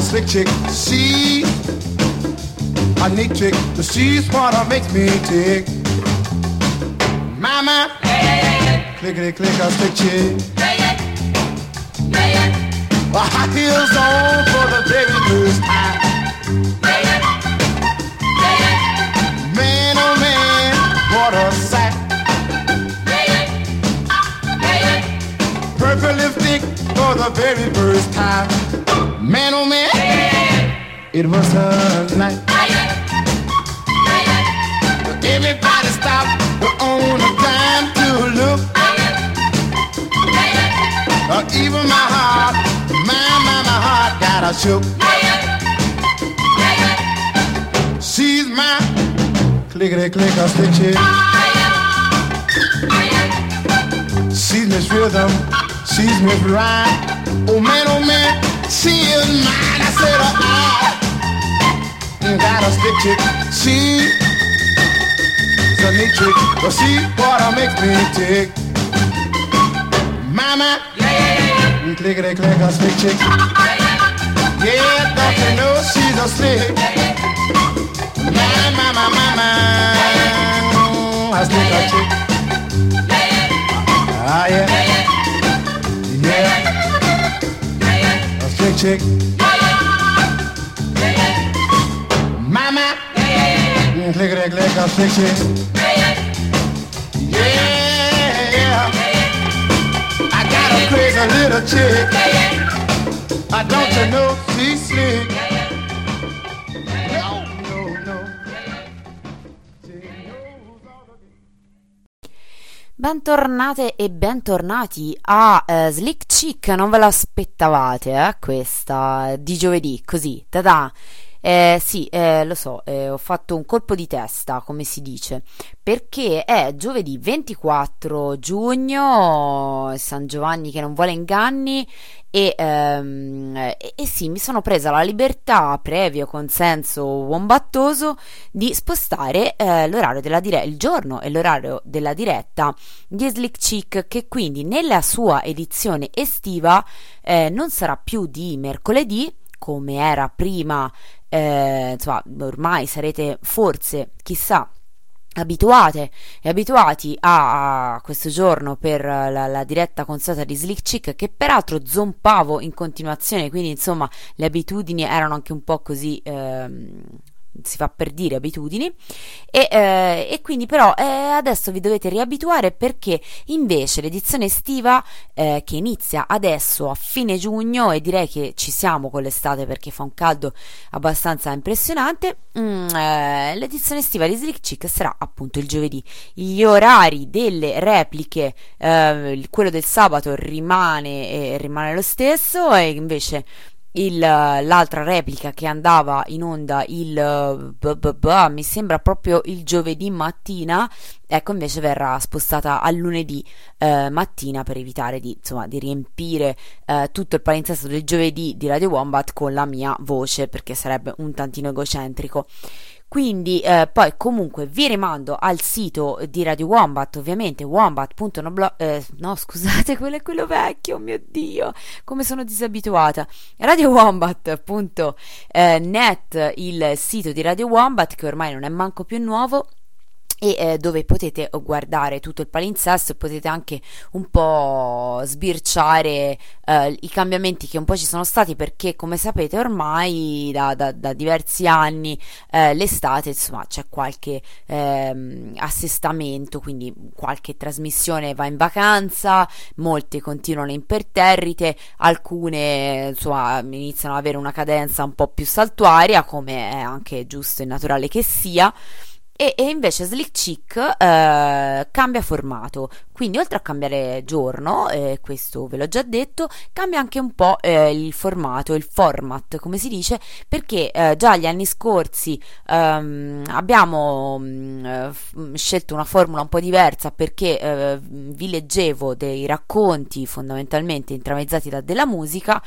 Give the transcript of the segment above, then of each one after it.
a slick chick. She a neat chick. The she's what makes me tick. Mama, clickety click a slick chick. Well, high heels on for the very first time. Man, oh man, what a sight. Purple lipstick for the very first time. Man, oh man, it was a night. Everybody stopped on a dime to look. Uh, even my heart, my, my, my heart got a shook. She's my clickety click a stick chick. She's Miss Rhythm, she's Miss Rhyme. Oh man, oh man, she is mine. I said, uh, uh. mm, oh, I got a stick chick. She's a neat chick, but she what I make me tick. Mama, yeah, yeah, yeah. clickety click a stick chick. Yeah, don't you know she's a slick? My, my, my, my, my, a stick a chick. Ah, yeah. Yeah. A slick chick. Mama. Clickety click a slick chick. Yeah. I got a crazy little chick. I don't you know she's slick. Bentornate e bentornati a eh, Slick Chick, non ve l'aspettavate, eh, questa di giovedì, così, ta eh, sì, eh, lo so, eh, ho fatto un colpo di testa, come si dice, perché è giovedì 24 giugno, San Giovanni che non vuole inganni, e, ehm, e- e sì, mi sono presa la libertà, previo consenso wombattoso, di spostare eh, l'orario della diretta, il giorno e l'orario della diretta di Slick Chick, che quindi nella sua edizione estiva eh, non sarà più di mercoledì, come era prima, eh, insomma, ormai sarete forse, chissà, abituate e abituati a, a questo giorno per la, la diretta consueta di Slick Chick che peraltro zompavo in continuazione quindi insomma le abitudini erano anche un po' così ehm, si fa per dire abitudini. E, eh, e quindi però eh, adesso vi dovete riabituare perché invece l'edizione estiva eh, che inizia adesso a fine giugno e direi che ci siamo con l'estate perché fa un caldo abbastanza impressionante mm, eh, l'edizione estiva di Slick Chick sarà appunto il giovedì. Gli orari delle repliche eh, quello del sabato rimane, eh, rimane lo stesso e invece il, l'altra replica che andava in onda il b- b- b- mi sembra proprio il giovedì mattina ecco invece verrà spostata al lunedì eh, mattina per evitare di, insomma, di riempire eh, tutto il palinsesto del giovedì di Radio Wombat con la mia voce perché sarebbe un tantino egocentrico quindi eh, poi comunque vi rimando al sito di Radio Wombat, ovviamente wombat.no eh, no scusate, quello è quello vecchio, mio Dio, come sono disabituata. radiowombat.net il sito di Radio Wombat che ormai non è manco più nuovo e eh, dove potete guardare tutto il palinsesto e potete anche un po' sbirciare eh, i cambiamenti che un po' ci sono stati perché come sapete ormai da, da- da diversi anni eh, l'estate insomma c'è qualche ehm, assestamento quindi qualche trasmissione va in vacanza molte continuano imperterrite alcune insomma iniziano ad avere una cadenza un po' più saltuaria come è anche giusto e naturale che sia e, e invece Slick Chick eh, cambia formato, quindi oltre a cambiare giorno, eh, questo ve l'ho già detto, cambia anche un po' eh, il formato, il format, come si dice, perché eh, già gli anni scorsi ehm, abbiamo mh, eh, f- scelto una formula un po' diversa perché eh, vi leggevo dei racconti fondamentalmente intramezzati da della musica,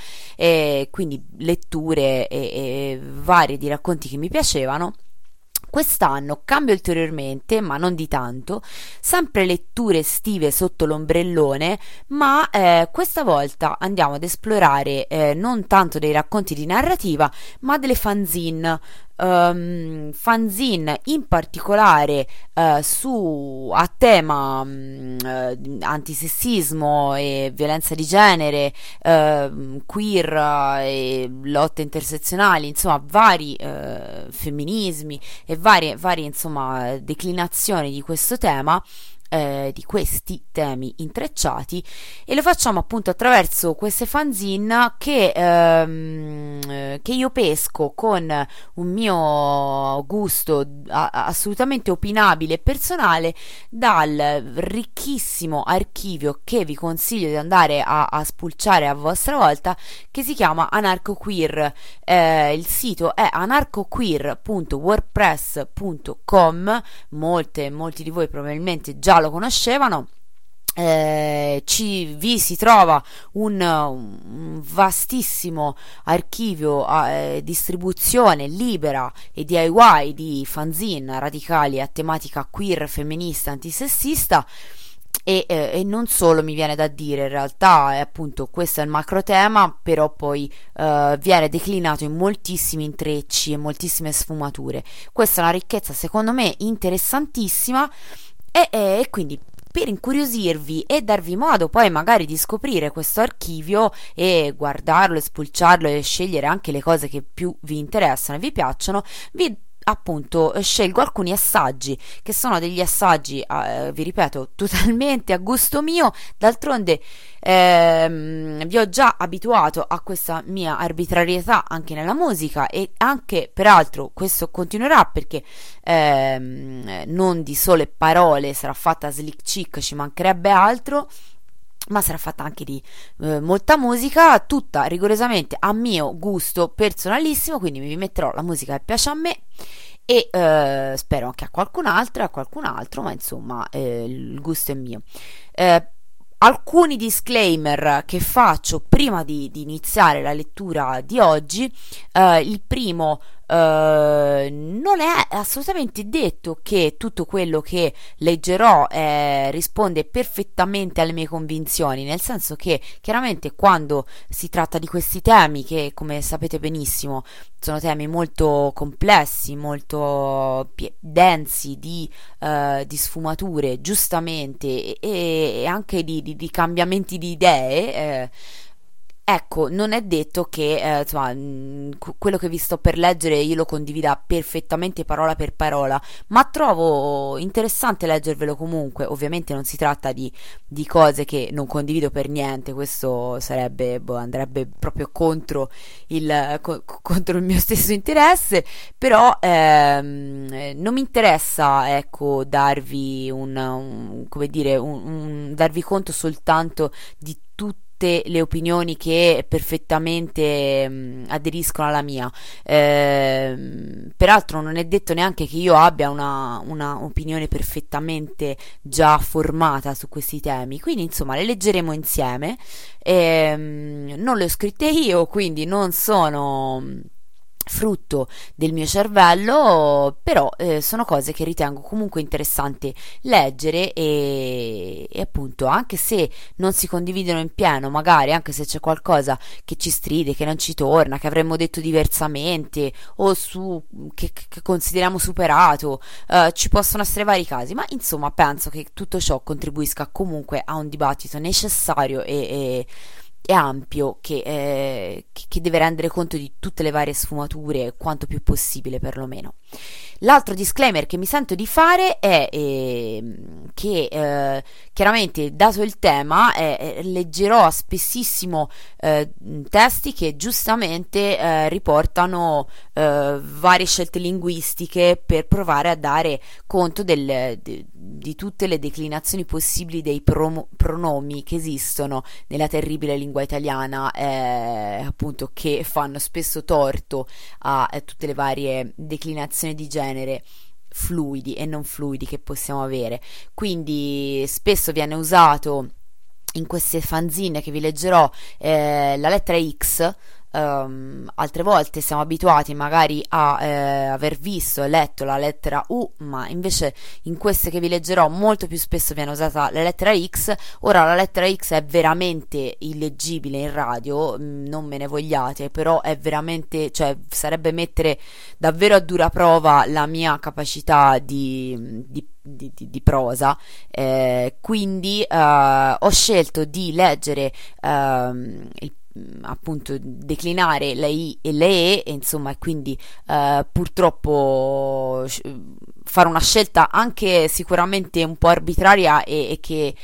quindi letture e, e varie di racconti che mi piacevano Quest'anno cambio ulteriormente, ma non di tanto, sempre letture estive sotto l'ombrellone, ma eh, questa volta andiamo ad esplorare eh, non tanto dei racconti di narrativa, ma delle fanzine um, fanzine in particolare uh, su, a tema um, uh, antisessismo e violenza di genere, uh, queer e lotte intersezionali, insomma vari femminismi e varie, varie insomma, declinazioni di questo tema eh, di questi temi intrecciati e lo facciamo appunto attraverso queste fanzine che, ehm, che io pesco con un mio gusto a- assolutamente opinabile e personale dal ricchissimo archivio che vi consiglio di andare a, a spulciare a vostra volta che si chiama anarcoqueer eh, il sito è anarcoqueer.wordpress.com molte molti di voi probabilmente già lo conoscevano. Eh, ci, vi si trova un, un vastissimo archivio a eh, distribuzione libera e DIY di fanzine radicali a tematica queer, femminista, antisessista. E, eh, e, non solo mi viene da dire, in realtà è appunto questo è il macro tema, però poi eh, viene declinato in moltissimi intrecci e moltissime sfumature. Questa è una ricchezza secondo me interessantissima e, e, e quindi per incuriosirvi e darvi modo poi magari di scoprire questo archivio e guardarlo, spulciarlo e scegliere anche le cose che più vi interessano e vi piacciono, vi appunto scelgo alcuni assaggi che sono degli assaggi eh, vi ripeto totalmente a gusto mio. D'altronde ehm, vi ho già abituato a questa mia arbitrarietà anche nella musica e anche peraltro questo continuerà perché ehm, non di sole parole sarà fatta slick chick ci mancherebbe altro ma sarà fatta anche di eh, molta musica, tutta rigorosamente a mio gusto personalissimo, quindi mi metterò la musica che piace a me e eh, spero anche a qualcun altro, a qualcun altro, ma insomma eh, il gusto è mio. Eh, alcuni disclaimer che faccio prima di, di iniziare la lettura di oggi. Eh, il primo Uh, non è assolutamente detto che tutto quello che leggerò eh, risponde perfettamente alle mie convinzioni, nel senso che chiaramente quando si tratta di questi temi, che come sapete benissimo sono temi molto complessi, molto pie- densi di, uh, di, sfumature, giustamente, e, e anche di, di, di, cambiamenti di idee. Ecco, non è detto che eh, insomma, quello che vi sto per leggere io lo condivida perfettamente parola per parola, ma trovo interessante leggervelo comunque. Ovviamente non si tratta di, di cose che non condivido per niente, questo sarebbe, boh, andrebbe proprio contro il, co- contro il mio stesso interesse, però ehm, non mi interessa, ecco, darvi un, un dire, un, darvi conto soltanto di tutto tutte le opinioni che perfettamente mh, mm, aderiscono alla mia. Eh, peraltro non è detto neanche che io abbia una, una, opinione perfettamente già formata su questi temi, quindi insomma le leggeremo insieme. Eh, non le ho scritte io, quindi non sono frutto del mio cervello, però eh, sono cose che ritengo comunque interessante leggere e, e, appunto anche se non si condividono in pieno, magari anche se c'è qualcosa che ci stride, che non ci torna, che avremmo detto diversamente o su, che, che consideriamo superato, eh, ci possono essere vari casi, ma insomma penso che tutto ciò contribuisca comunque a un dibattito necessario e, e è ampio che, eh, che, deve rendere conto di tutte le varie sfumature quanto più possibile perlomeno. L'altro disclaimer che mi sento di fare è eh, che eh, chiaramente dato il tema eh, leggerò spessissimo eh, testi che giustamente eh, riportano eh, varie scelte linguistiche per provare a dare conto del, de, di tutte le declinazioni possibili dei promo, pronomi che esistono nella terribile lingua italiana appunto che fanno spesso torto a, a tutte le varie declinazioni di genere genere fluidi e non fluidi che possiamo avere. Quindi spesso viene usato in queste fanzine che vi leggerò eh, la lettera X um, altre volte siamo abituati magari a eh, aver visto e letto la lettera U, ma invece in queste che vi leggerò molto più spesso viene usata la lettera X. Ora la lettera X è veramente illeggibile in radio, mm, non me ne vogliate, però è veramente, cioè sarebbe mettere davvero a dura prova la mia capacità di, di di, di, di, prosa, eh, quindi eh, ho scelto di leggere eh, il appunto declinare le I e le E, e insomma, quindi eh, purtroppo fare una scelta anche sicuramente un po' arbitraria e, e che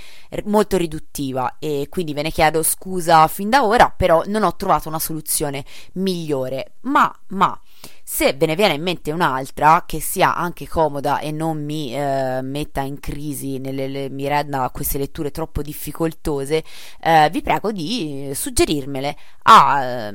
molto riduttiva e quindi ve ne chiedo scusa fin da ora, però non ho trovato una soluzione migliore. Ma, ma se ve ne viene in mente un'altra che sia anche comoda e non mi eh, metta in crisi, nelle, le, mi renda queste letture troppo difficoltose, eh, vi prego di suggerirmele a, eh,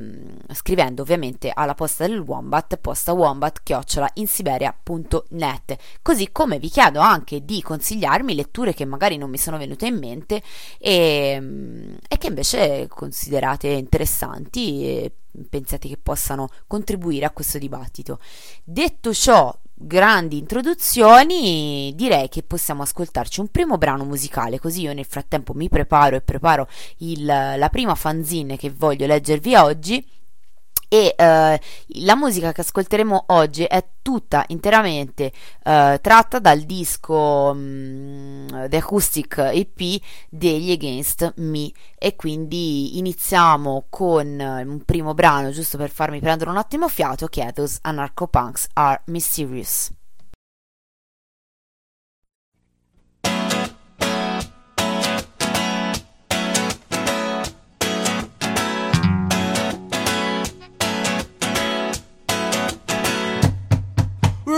scrivendo ovviamente alla posta del Wombat, posta wombat chiocciola insiberia.net. Così come vi chiedo anche di consigliarmi letture che magari non mi sono venute in mente e, e che invece considerate interessanti. E, pensate che possano contribuire a questo dibattito. Detto ciò, grandi introduzioni, direi che possiamo ascoltarci un primo brano musicale, così io nel frattempo mi preparo e preparo il, la prima fanzine che voglio leggervi oggi e uh, la musica che ascolteremo oggi è tutta interamente uh, tratta dal disco um, The Acoustic EP degli Against Me e quindi iniziamo con un primo brano giusto per farmi prendere un attimo fiato che è Those Anarcho-Punks Are Mysterious.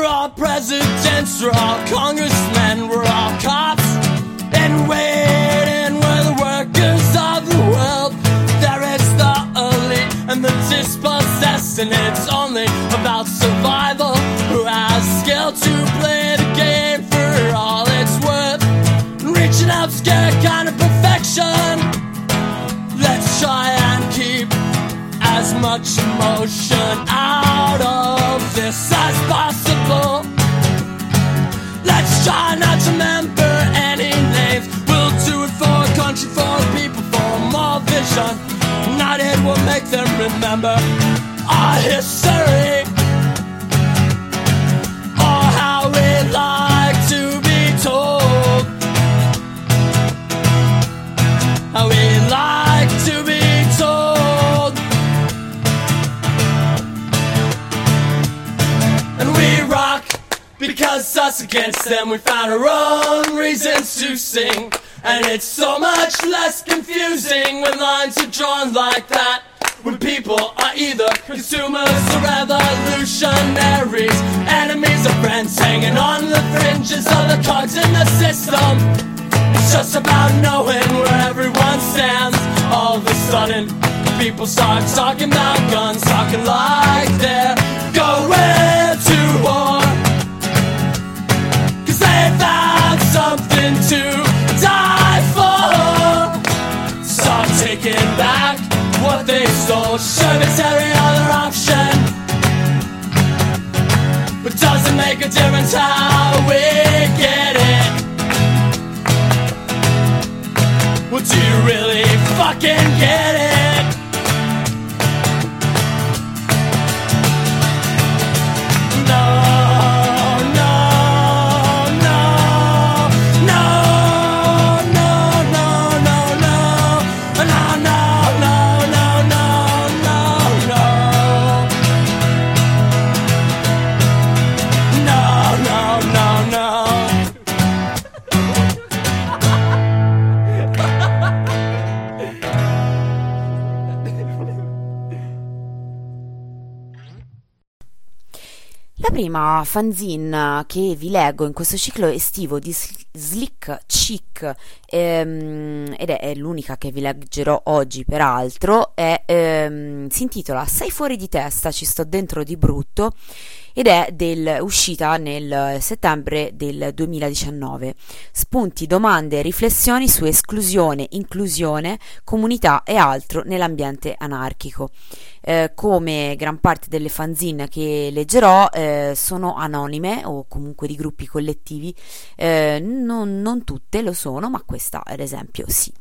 All presidents, we're all congressmen, we're all cops. And waiting, we're the workers of the world. There is the elite and the dispossessed, and it's only about survival. Who has skill to play the game for all it's worth? Reaching out, scare kind of perfection. Let's try and keep as much emotion out of this try not to remember any names. We'll do it for a country, for people, for more vision. Not it will make them remember our history. Because us against them we found our own reasons to sing. And it's so much less confusing when lines are drawn like that. When people are either consumers or revolutionaries. Enemies or friends hanging on the fringes of the cards in the system. It's just about knowing where everyone stands. All of a sudden people start talking about guns talking like they're going they stole Sure, it's every other option But does it make a difference how we get it? Well, do you really fucking get it? Prima fanzine che vi leggo in questo ciclo estivo di Sl- Slick Chick ehm, ed è, è l'unica che vi leggerò oggi peraltro è, ehm, si intitola Sei fuori di testa, ci sto dentro di brutto ed è del, uscita nel settembre del 2019. Spunti, domande e riflessioni su esclusione, inclusione, comunità e altro nell'ambiente anarchico. Eh, come gran parte delle fanzine che leggerò eh, sono anonime o comunque di gruppi collettivi, eh, non, non tutte lo sono, ma questa ad esempio sì.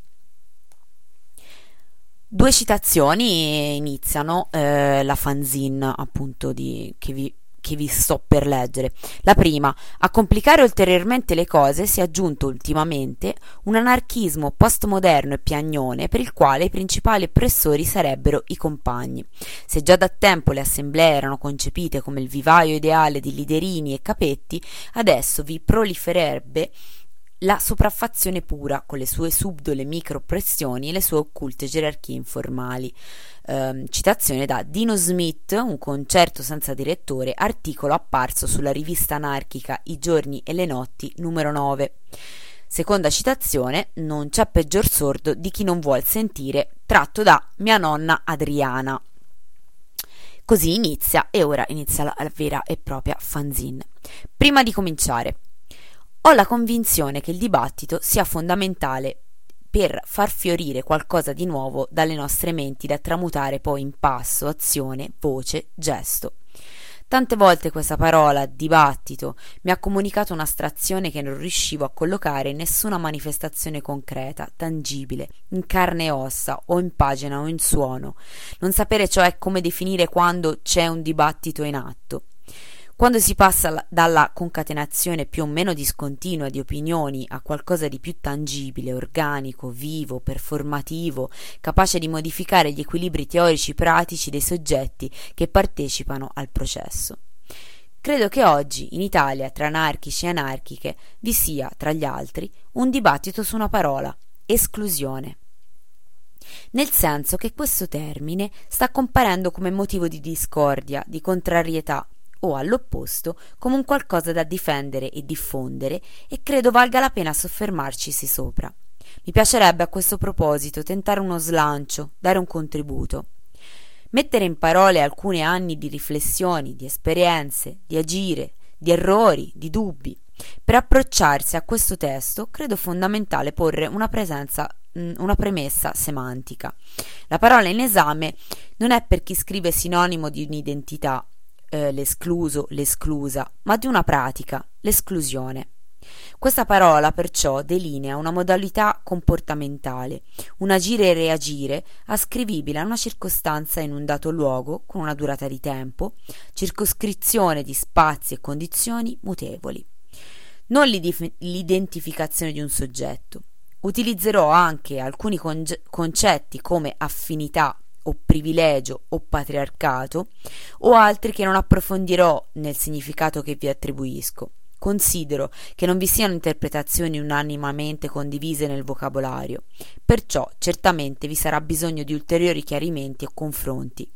Due citazioni iniziano eh, la fanzine appunto di, che, vi, che vi sto per leggere. La prima, a complicare ulteriormente le cose si è aggiunto ultimamente un anarchismo postmoderno e piagnone per il quale i principali oppressori sarebbero i compagni. Se già da tempo le assemblee erano concepite come il vivaio ideale di liderini e capetti, adesso vi prolifererebbe la sopraffazione pura, con le sue subdole microoppressioni e le sue occulte gerarchie informali. Eh, citazione da Dino Smith, un concerto senza direttore, articolo apparso sulla rivista anarchica I giorni e le notti, numero 9. Seconda citazione, non c'è peggior sordo di chi non vuol sentire, tratto da mia nonna Adriana. Così inizia, e ora inizia la vera e propria fanzine. Prima di cominciare, ho la convinzione che il dibattito sia fondamentale per far fiorire qualcosa di nuovo dalle nostre menti da tramutare poi in passo, azione, voce, gesto. Tante volte questa parola, dibattito, mi ha comunicato un'astrazione che non riuscivo a collocare in nessuna manifestazione concreta, tangibile, in carne e ossa, o in pagina o in suono. Non sapere cioè come definire quando c'è un dibattito in atto. Quando si passa dalla concatenazione più o meno discontinua di opinioni a qualcosa di più tangibile, organico, vivo, performativo, capace di modificare gli equilibri teorici pratici dei soggetti che partecipano al processo. Credo che oggi in Italia tra anarchici e anarchiche vi sia, tra gli altri, un dibattito su una parola, esclusione nel senso che questo termine sta comparendo come motivo di discordia, di contrarietà, o all'opposto come un qualcosa da difendere e diffondere e credo valga la pena soffermarcisi sopra. Mi piacerebbe a questo proposito tentare uno slancio, dare un contributo. Mettere in parole alcuni anni di riflessioni, di esperienze, di agire, di errori, di dubbi. Per approcciarsi a questo testo credo fondamentale porre una presenza mm, una premessa semantica. La parola in esame non è per chi scrive sinonimo di un'identità, eh, l'escluso, l'esclusa, ma di una pratica, l'esclusione. Questa parola perciò delinea una modalità comportamentale, un agire e reagire ascrivibile a una circostanza in un dato luogo con una durata di tempo, circoscrizione di spazi e condizioni mutevoli. Non l'identificazione di un soggetto. Utilizzerò anche alcuni concetti come affinità o privilegio o patriarcato o altri che non approfondirò nel significato che vi attribuisco. Considero che non vi siano interpretazioni unanimamente condivise nel vocabolario, perciò certamente vi sarà bisogno di ulteriori chiarimenti o confronti.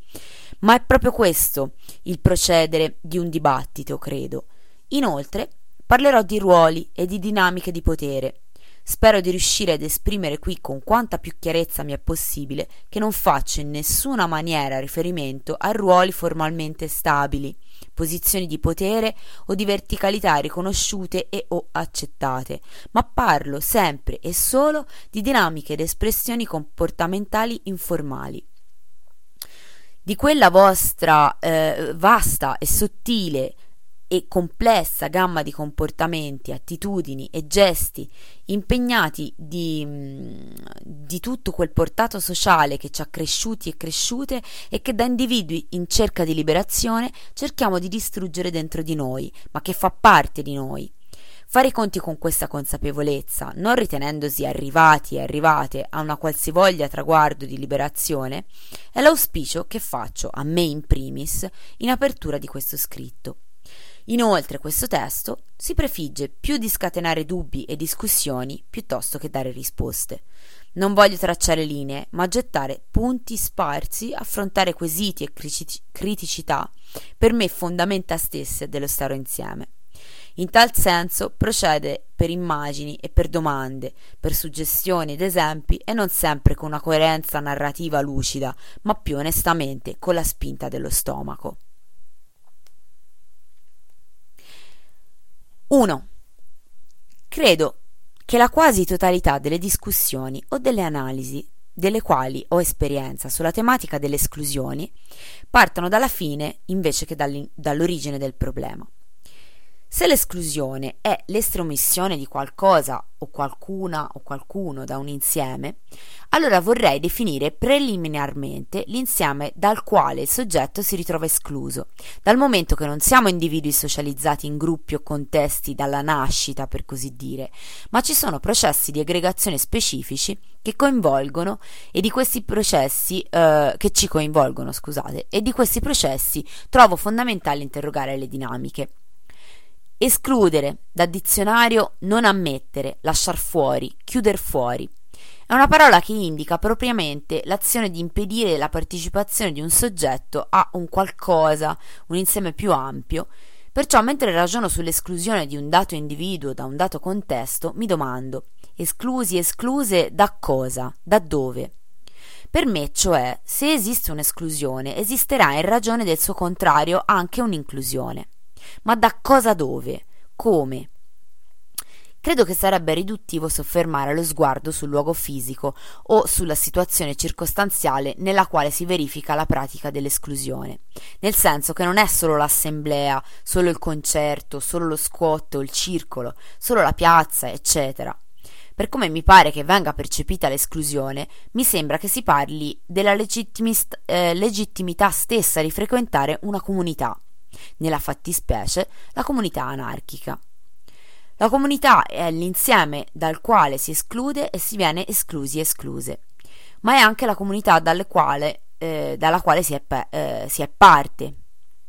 Ma è proprio questo il procedere di un dibattito, credo. Inoltre parlerò di ruoli e di dinamiche di potere, Spero di riuscire ad esprimere qui con quanta più chiarezza mi è possibile che non faccio in nessuna maniera riferimento a ruoli formalmente stabili, posizioni di potere o di verticalità riconosciute e o accettate, ma parlo sempre e solo di dinamiche ed espressioni comportamentali informali. Di quella vostra eh, vasta e sottile e complessa gamma di comportamenti, attitudini e gesti impegnati di, mm, di, tutto quel portato sociale che ci ha cresciuti e cresciute e che da individui in cerca di liberazione cerchiamo di distruggere dentro di noi, ma che fa parte di noi. Fare i conti con questa consapevolezza, non ritenendosi arrivati e arrivate a una qualsivoglia traguardo di liberazione, è l'auspicio che faccio a me in primis in apertura di questo scritto. Inoltre questo testo si prefigge più di scatenare dubbi e discussioni piuttosto che dare risposte. Non voglio tracciare linee, ma gettare punti sparsi, affrontare quesiti e criticità, per me fondamenta stesse dello stare insieme. In tal senso procede per immagini e per domande, per suggestioni ed esempi e non sempre con una coerenza narrativa lucida, ma più onestamente con la spinta dello stomaco. 1. Credo che la quasi totalità delle discussioni o delle analisi delle quali ho esperienza sulla tematica delle esclusioni partano dalla fine invece che dall'origine del problema. Se l'esclusione è l'estromissione di qualcosa o qualcuna o qualcuno da un insieme, allora vorrei definire preliminarmente l'insieme dal quale il soggetto si ritrova escluso, dal momento che non siamo individui socializzati in gruppi o contesti dalla nascita, per così dire, ma ci sono processi di aggregazione specifici che coinvolgono e di questi processi eh, che ci coinvolgono, scusate, e di questi processi trovo fondamentale interrogare le dinamiche Escludere, da dizionario non ammettere, lasciar fuori, chiuder fuori. È una parola che indica propriamente l'azione di impedire la partecipazione di un soggetto a un qualcosa, un insieme più ampio. Perciò, mentre ragiono sull'esclusione di un dato individuo da un dato contesto, mi domando: esclusi, escluse da cosa? Da dove? Per me, cioè, se esiste un'esclusione, esisterà in ragione del suo contrario anche un'inclusione. Ma da cosa dove? Come? Credo che sarebbe riduttivo soffermare lo sguardo sul luogo fisico o sulla situazione circostanziale nella quale si verifica la pratica dell'esclusione, nel senso che non è solo l'assemblea, solo il concerto, solo lo squat o il circolo, solo la piazza, eccetera. Per come mi pare che venga percepita l'esclusione, mi sembra che si parli della eh, legittimità stessa di frequentare una comunità nella fattispecie la comunità anarchica. La comunità è l'insieme dal quale si esclude e si viene esclusi e escluse, ma è anche la comunità quale, eh, dalla quale si è, eh, si è parte,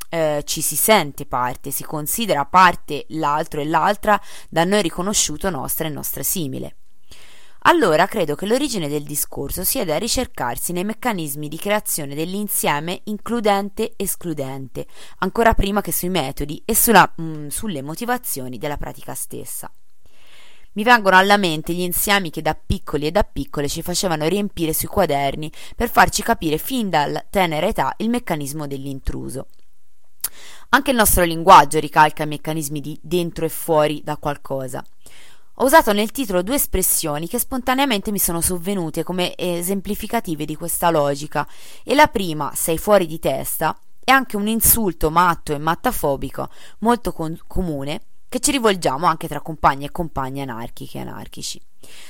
eh, ci si sente parte, si considera parte l'altro e l'altra da noi riconosciuto nostra e nostra simile allora credo che l'origine del discorso sia da ricercarsi nei meccanismi di creazione dell'insieme includente-escludente, ancora prima che sui metodi e sulla, mh, mm, sulle motivazioni della pratica stessa. Mi vengono alla mente gli insiemi che da piccoli e da piccole ci facevano riempire sui quaderni per farci capire fin dalla tenera età il meccanismo dell'intruso. Anche il nostro linguaggio ricalca meccanismi di dentro e fuori da qualcosa. Ho usato nel titolo due espressioni che spontaneamente mi sono sovvenute come esemplificative di questa logica e la prima, sei fuori di testa, è anche un insulto matto e mattafobico molto con- comune che ci rivolgiamo anche tra compagni e compagne anarchiche e anarchici.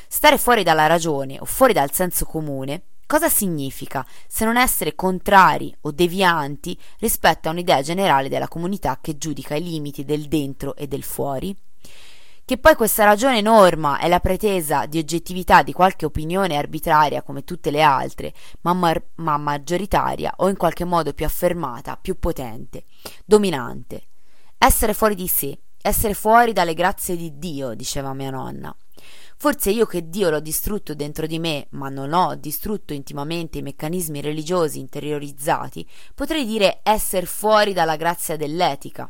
Stare fuori dalla ragione o fuori dal senso comune cosa significa se non essere contrari o devianti rispetto a un'idea generale della comunità che giudica i limiti del dentro e del fuori? Che poi questa ragione norma è la pretesa di oggettività di qualche opinione arbitraria come tutte le altre, ma, mar- ma maggioritaria o in qualche modo più affermata, più potente, dominante. Essere fuori di sé, essere fuori dalle grazie di Dio, diceva mia nonna. Forse io che Dio l'ho distrutto dentro di me, ma non ho distrutto intimamente i meccanismi religiosi interiorizzati, potrei dire essere fuori dalla grazia dell'etica.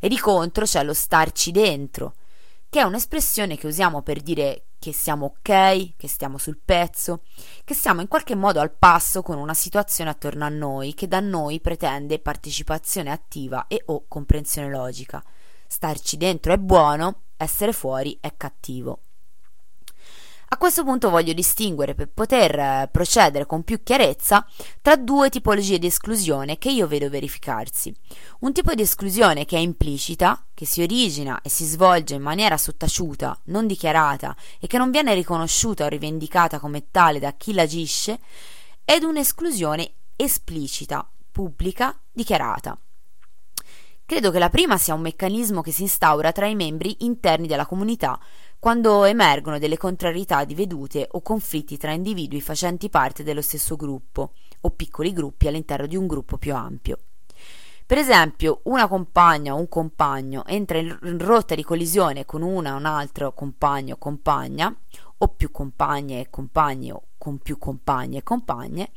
E di contro c'è lo starci dentro, che è un'espressione che usiamo per dire che siamo ok, che stiamo sul pezzo, che siamo in qualche modo al passo con una situazione attorno a noi che da noi pretende partecipazione attiva e o comprensione logica. Starci dentro è buono, essere fuori è cattivo. A questo punto voglio distinguere per poter eh, procedere con più chiarezza tra due tipologie di esclusione che io vedo verificarsi. Un tipo di esclusione che è implicita, che si origina e si svolge in maniera sottaciuta, non dichiarata e che non viene riconosciuta o rivendicata come tale da chi l'agisce, ed un'esclusione esplicita, pubblica, dichiarata. Credo che la prima sia un meccanismo che si instaura tra i membri interni della comunità quando emergono delle contrarietà di vedute o conflitti tra individui facenti parte dello stesso gruppo o piccoli gruppi all'interno di un gruppo più ampio. Per esempio, una compagna o un compagno entra in rotta di collisione con una o un altro compagno o compagna, o più compagne e compagni o con più compagne e compagne,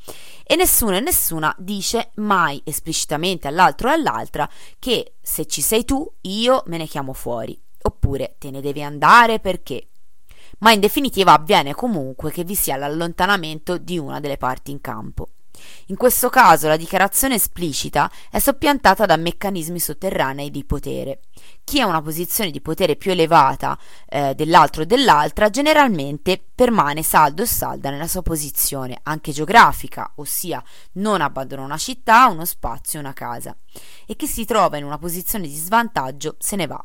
e nessuno e nessuna dice mai esplicitamente all'altro o all'altra che se ci sei tu, io me ne chiamo fuori oppure te ne devi andare perché. Ma in definitiva avviene comunque che vi sia l'allontanamento di una delle parti in campo. In questo caso la dichiarazione esplicita è soppiantata da meccanismi sotterranei di potere. Chi ha una posizione di potere più elevata eh, dell'altro o dell'altra generalmente permane saldo e salda nella sua posizione, anche geografica, ossia non abbandona una città, uno spazio, una casa, e chi si trova in una posizione di svantaggio se ne va.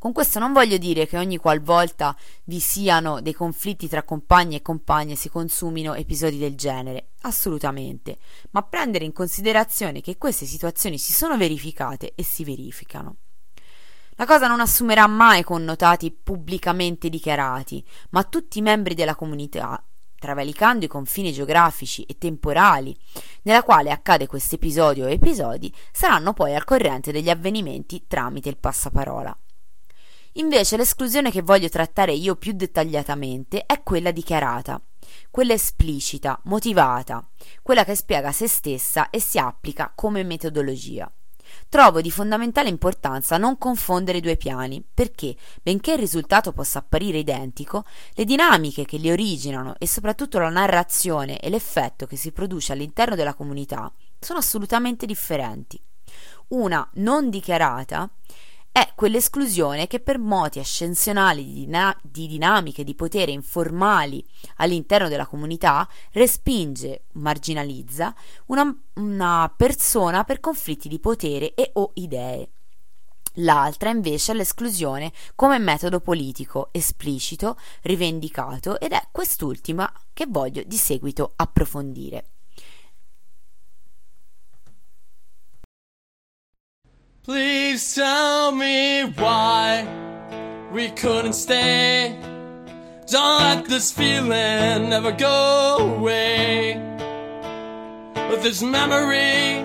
Con questo non voglio dire che ogni qualvolta vi siano dei conflitti tra compagni e compagne si consumino episodi del genere, assolutamente, ma prendere in considerazione che queste situazioni si sono verificate e si verificano. La cosa non assumerà mai connotati pubblicamente dichiarati, ma tutti i membri della comunità, travalicando i confini geografici e temporali nella quale accade questo episodio o episodi, saranno poi al corrente degli avvenimenti tramite il passaparola. Invece l'esclusione che voglio trattare io più dettagliatamente è quella dichiarata, quella esplicita, motivata, quella che spiega se stessa e si applica come metodologia. Trovo di fondamentale importanza non confondere i due piani, perché, benché il risultato possa apparire identico, le dinamiche che li originano e soprattutto la narrazione e l'effetto che si produce all'interno della comunità sono assolutamente differenti. Una non dichiarata è quell'esclusione che per moti ascensionali di, dina- di, dinamiche di potere informali all'interno della comunità respinge, marginalizza una, una persona per conflitti di potere e o idee. L'altra invece è l'esclusione come metodo politico esplicito, rivendicato ed è quest'ultima che voglio di seguito approfondire. Please tell me why we couldn't stay. Don't let this feeling ever go away. Let this memory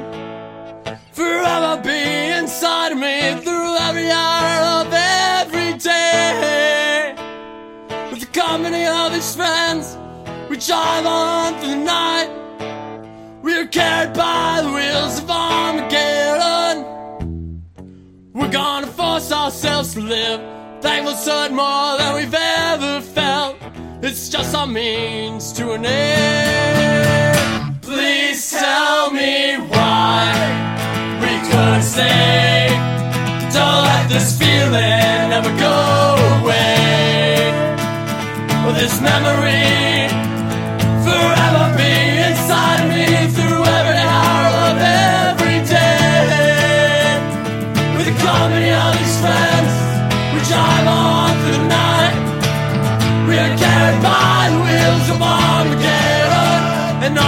forever be inside me through every hour of every day. With the company of his friends, we drive on through the night. We are carried by the wheels of Armageddon. Ourselves to live. Thankful to more than we've ever felt. It's just our means to an end. Please tell me why we couldn't stay. Don't let this feeling ever go away. Well, this memory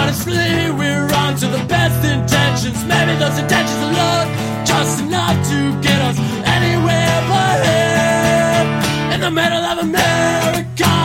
honestly, we're on to the best intentions. Maybe those intentions alone, just enough to get us anywhere but here. In the middle of America.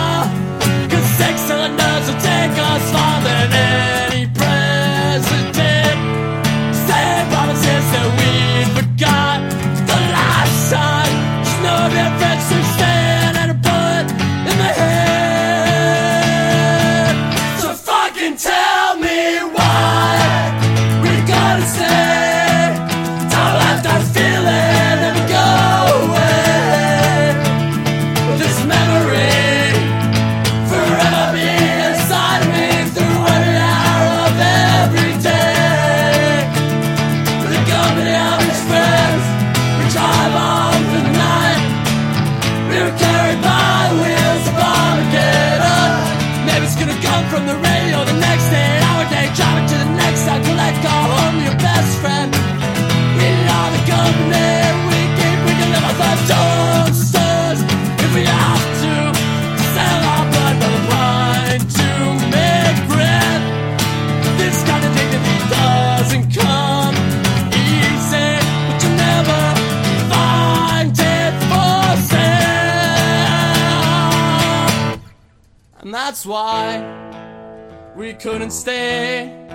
Couldn't stay.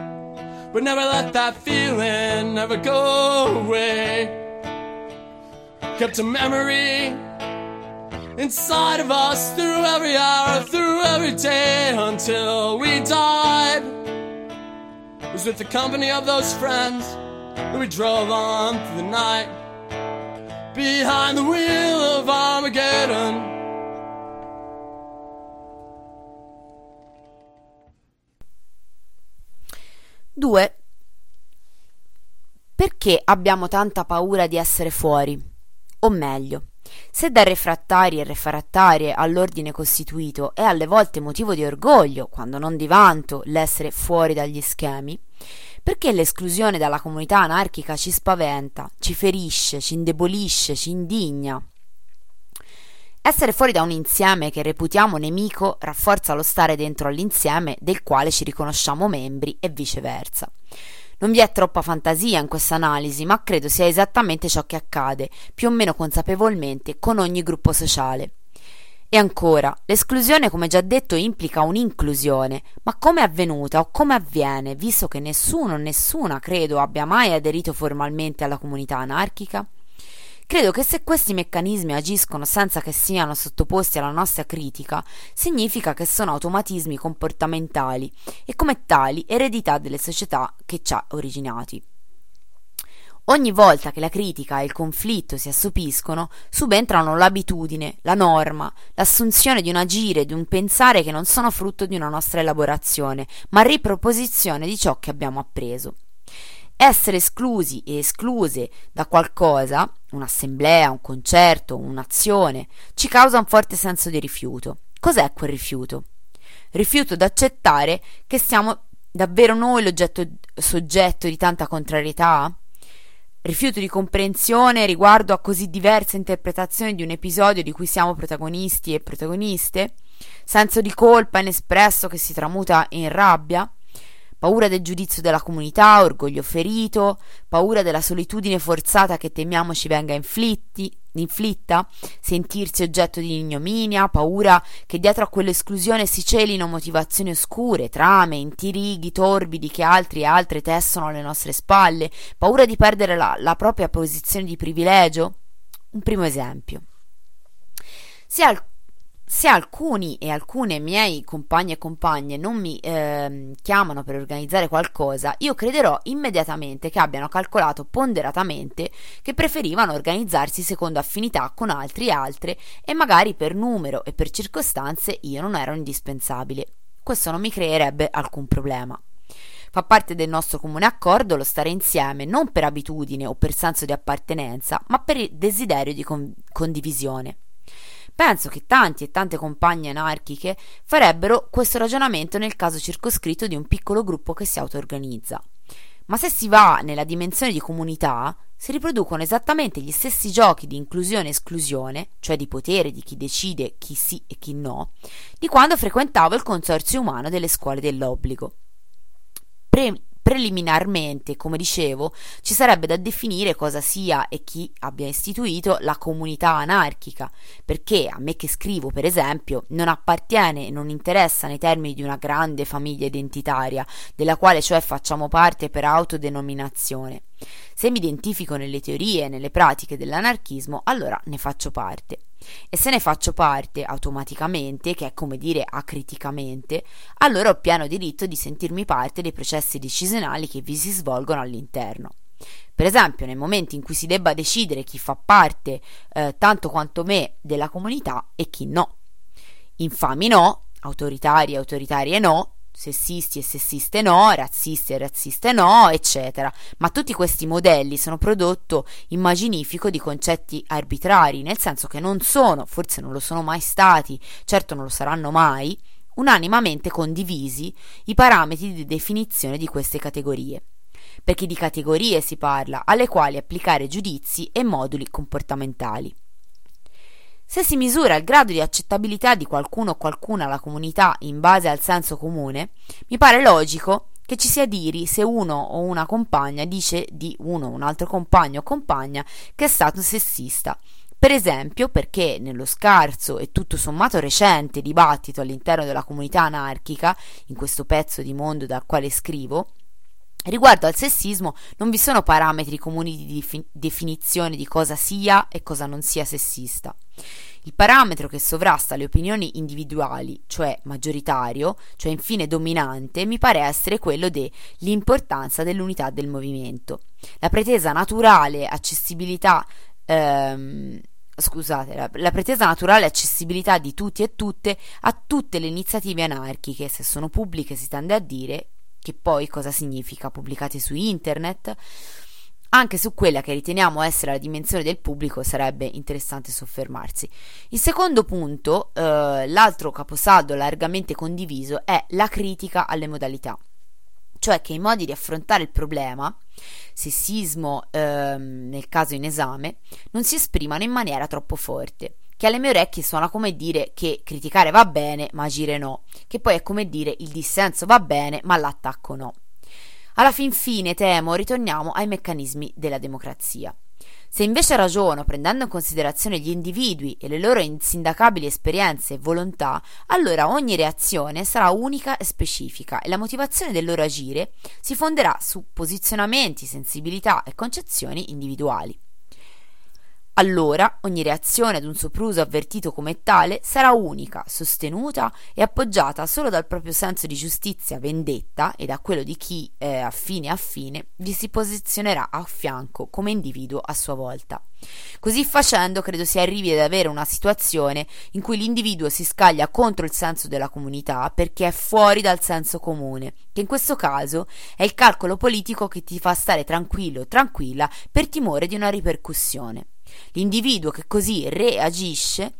But never let that feeling never go away. Kept a memory inside of us through every hour, through every day until we died. It was with the company of those friends that we drove on through the night behind the wheel of Armageddon. Due, perché abbiamo tanta paura di essere fuori? O meglio, se da refrattari e refrattarie all'ordine costituito è alle volte motivo di orgoglio, quando non di vanto, l'essere fuori dagli schemi, perché l'esclusione dalla comunità anarchica ci spaventa, ci ferisce, ci indebolisce, ci indigna? Essere fuori da un insieme che reputiamo nemico rafforza lo stare dentro all'insieme del quale ci riconosciamo membri e viceversa. Non vi è troppa fantasia in questa analisi, ma credo sia esattamente ciò che accade, più o meno consapevolmente, con ogni gruppo sociale. E ancora, l'esclusione, come già detto, implica un'inclusione, ma come è avvenuta o come avviene, visto che nessuno nessuna, credo, abbia mai aderito formalmente alla comunità anarchica? Credo che se questi meccanismi agiscono senza che siano sottoposti alla nostra critica, significa che sono automatismi comportamentali e come tali eredità delle società che ci ha originati. Ogni volta che la critica e il conflitto si assopiscono, subentrano l'abitudine, la norma, l'assunzione di un agire di un pensare che non sono frutto di una nostra elaborazione, ma riproposizione di ciò che abbiamo appreso. Essere esclusi e escluse da qualcosa, un'assemblea, un concerto, un'azione, ci causa un forte senso di rifiuto. Cos'è quel rifiuto? Rifiuto d'accettare che siamo davvero noi l'oggetto soggetto di tanta contrarietà? Rifiuto di comprensione riguardo a così diverse interpretazioni di un episodio di cui siamo protagonisti e protagoniste? Senso di colpa inespresso che si tramuta in rabbia? Paura del giudizio della comunità, orgoglio ferito, paura della solitudine forzata che temiamo ci venga inflitti, inflitta, sentirsi oggetto di ignominia, paura che dietro a quell'esclusione si celino motivazioni oscure, trame, intirighi torbidi che altri e altre tessono alle nostre spalle, paura di perdere la, la propria posizione di privilegio? Un primo esempio. Se al se alcuni e alcune miei compagni e compagne non mi eh, chiamano per organizzare qualcosa, io crederò immediatamente che abbiano calcolato ponderatamente che preferivano organizzarsi secondo affinità con altri e altre e magari per numero e per circostanze io non ero indispensabile. Questo non mi creerebbe alcun problema. Fa parte del nostro comune accordo lo stare insieme non per abitudine o per senso di appartenenza, ma per il desiderio di con- condivisione. Penso che tanti e tante compagne anarchiche farebbero questo ragionamento nel caso circoscritto di un piccolo gruppo che si auto-organizza. Ma se si va nella dimensione di comunità, si riproducono esattamente gli stessi giochi di inclusione e esclusione, cioè di potere di chi decide chi sì e chi no, di quando frequentavo il consorzio umano delle scuole dell'obbligo. Pre- preliminarmente, come dicevo, ci sarebbe da definire cosa sia e chi abbia istituito la comunità anarchica, perché a me che scrivo, per esempio, non appartiene e non interessa nei termini di una grande famiglia identitaria, della quale cioè facciamo parte per autodenominazione. Se mi identifico nelle teorie e nelle pratiche dell'anarchismo, allora ne faccio parte. E se ne faccio parte automaticamente, che è come dire acriticamente, allora ho pieno diritto di sentirmi parte dei processi decisionali che vi si svolgono all'interno. Per esempio, nel momento in cui si debba decidere chi fa parte eh, tanto quanto me della comunità e chi no. Infami no, autoritari e autoritarie no, sessisti e sessiste no, razzisti e razziste no, eccetera. Ma tutti questi modelli sono prodotto immaginifico di concetti arbitrari, nel senso che non sono, forse non lo sono mai stati, certo non lo saranno mai, unanimamente condivisi i parametri di definizione di queste categorie. Perché di categorie si parla alle quali applicare giudizi e moduli comportamentali. Se si misura il grado di accettabilità di qualcuno o qualcuna alla comunità in base al senso comune, mi pare logico che ci sia diri se uno o una compagna dice di uno o un altro compagno o compagna che è stato sessista. Per esempio, perché nello scarso e tutto sommato recente dibattito all'interno della comunità anarchica, in questo pezzo di mondo dal quale scrivo, Riguardo al sessismo non vi sono parametri comuni di definizione di cosa sia e cosa non sia sessista. Il parametro che sovrasta le opinioni individuali, cioè maggioritario, cioè infine dominante, mi pare essere quello dell'importanza dell'unità del movimento. La pretesa naturale accessibilità ehm, scusate, la, la, pretesa naturale accessibilità di tutti e tutte a tutte le iniziative anarchiche, se sono pubbliche si tende a dire che poi cosa significa? Pubblicate su internet? Anche su quella che riteniamo essere la dimensione del pubblico sarebbe interessante soffermarsi. Il secondo punto, eh, l'altro caposaldo largamente condiviso, è la critica alle modalità cioè che i modi di affrontare il problema, sessismo ehm, nel caso in esame, non si esprimano in maniera troppo forte, che alle mie orecchie suona come dire che criticare va bene ma agire no, che poi è come dire il dissenso va bene ma l'attacco no. Alla fin fine, temo, ritorniamo ai meccanismi della democrazia. Se invece ragiono prendendo in considerazione gli individui e le loro insindacabili esperienze e volontà, allora ogni reazione sarà unica e specifica e la motivazione del loro agire si fonderà su posizionamenti, sensibilità e concezioni individuali. Allora ogni reazione ad un sopruso avvertito come tale sarà unica, sostenuta e appoggiata solo dal proprio senso di giustizia vendetta e da quello di chi, eh, affine a fine, gli si posizionerà a fianco come individuo a sua volta. Così facendo credo si arrivi ad avere una situazione in cui l'individuo si scaglia contro il senso della comunità perché è fuori dal senso comune, che in questo caso è il calcolo politico che ti fa stare tranquillo o tranquilla per timore di una ripercussione. L'individuo che così reagisce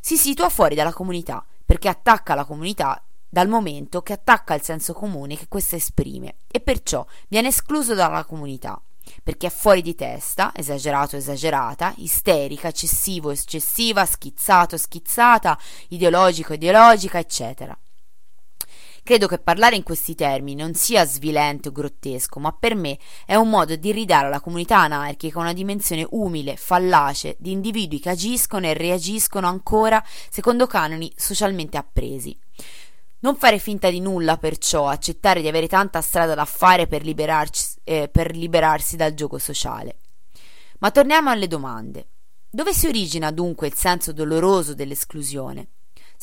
si situa fuori dalla comunità, perché attacca la comunità dal momento che attacca il senso comune che questa esprime e perciò viene escluso dalla comunità, perché è fuori di testa, esagerato esagerata, isterica, eccessivo eccessiva, schizzato schizzata, ideologico ideologica, eccetera. Credo che parlare in questi termini non sia svilente o grottesco, ma per me è un modo di ridare alla comunità anarchica una dimensione umile, fallace, di individui che agiscono e reagiscono ancora secondo canoni socialmente appresi. Non fare finta di nulla, perciò, accettare di avere tanta strada da fare per eh, per liberarsi dal gioco sociale. Ma torniamo alle domande. Dove si origina dunque il senso doloroso dell'esclusione?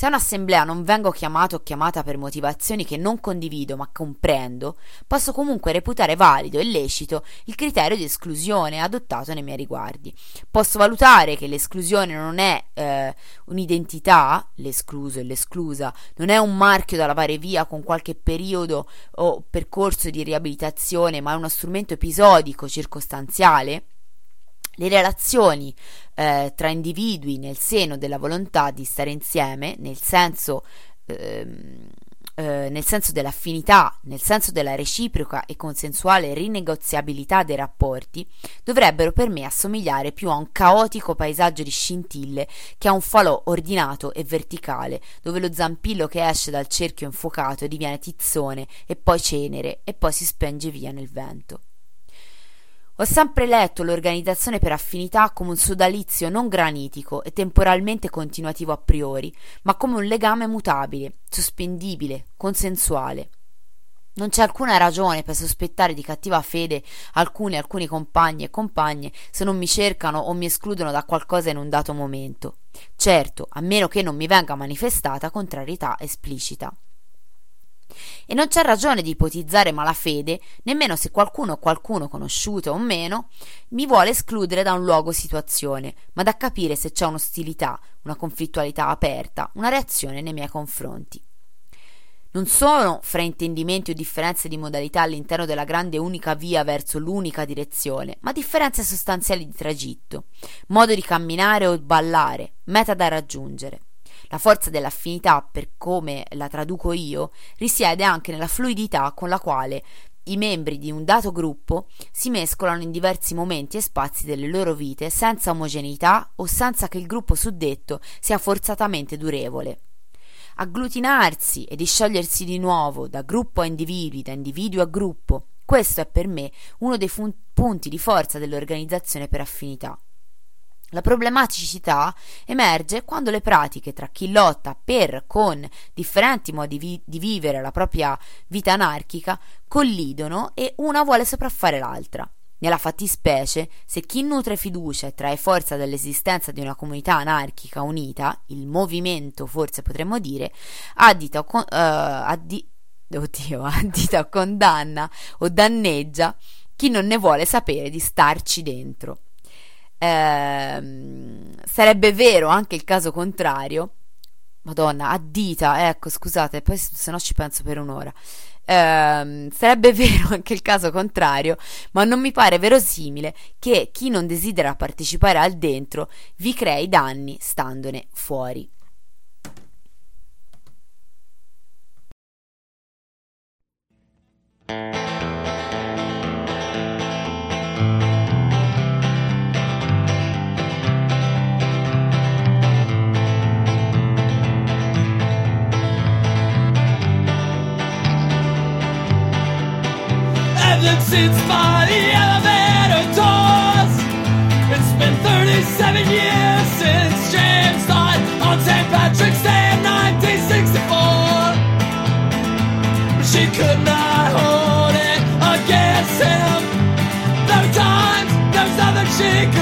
Se a un'assemblea non vengo chiamato o chiamata per motivazioni che non condivido ma comprendo, posso comunque reputare valido e lecito il criterio di esclusione adottato nei miei riguardi. Posso valutare che l'esclusione non è eh, un'identità, l'escluso e l'esclusa, non è un marchio da lavare via con qualche periodo o percorso di riabilitazione, ma è uno strumento episodico, circostanziale le relazioni eh, tra individui nel seno della volontà di stare insieme, nel senso, ehm, eh, nel senso dell'affinità, nel senso della reciproca e consensuale rinegoziabilità dei rapporti, dovrebbero per me assomigliare più a un caotico paesaggio di scintille che a un falò ordinato e verticale, dove lo zampillo che esce dal cerchio infuocato diviene tizzone e poi cenere e poi si spenge via nel vento. Ho sempre letto l'organizzazione per affinità come un sodalizio non granitico e temporalmente continuativo a priori, ma come un legame mutabile, sospendibile, consensuale. Non c'è alcuna ragione per sospettare di cattiva fede alcuni alcuni compagni e compagne se non mi cercano o mi escludono da qualcosa in un dato momento. Certo, a meno che non mi venga manifestata contrarietà esplicita. E non c'è ragione di ipotizzare malafede, nemmeno se qualcuno o qualcuno conosciuto o meno mi vuole escludere da un luogo o situazione, ma da capire se c'è un'ostilità, una conflittualità aperta, una reazione nei miei confronti. Non sono fraintendimenti o differenze di modalità all'interno della grande unica via verso l'unica direzione, ma differenze sostanziali di tragitto, modo di camminare o ballare, meta da raggiungere. La forza dell'affinità, per come la traduco io, risiede anche nella fluidità con la quale i membri di un dato gruppo si mescolano in diversi momenti e spazi delle loro vite senza omogeneità o senza che il gruppo suddetto sia forzatamente durevole. Agglutinarsi e disciogliersi di nuovo da gruppo a individui, da individuo a gruppo, questo è per me uno dei fun- punti di forza dell'organizzazione per affinità. La problematicità emerge quando le pratiche tra chi lotta per con differenti modi vi- di vivere la propria vita anarchica collidono e una vuole sopraffare l'altra. Nella fattispecie, se chi nutre fiducia e trae forza dall'esistenza di una comunità anarchica unita, il movimento forse potremmo dire, addita con, uh, addi- oddio, addita condanna o danneggia chi non ne vuole sapere di starci dentro. Ehm, sarebbe vero anche il caso contrario. Madonna, addita, ecco, scusate, poi se no ci penso per un'ora. Ehm, sarebbe vero anche il caso contrario, ma non mi pare verosimile che chi non desidera partecipare al dentro vi crei danni standone fuori. Evelyn sits by the elevator doors. It's been 37 years since James died on St. Patrick's Day in 1964. But she could not hold it against him. There were times there was nothing she could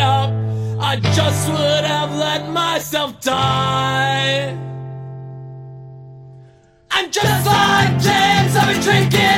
up, I just would have let myself die. And just like James, I've been drinking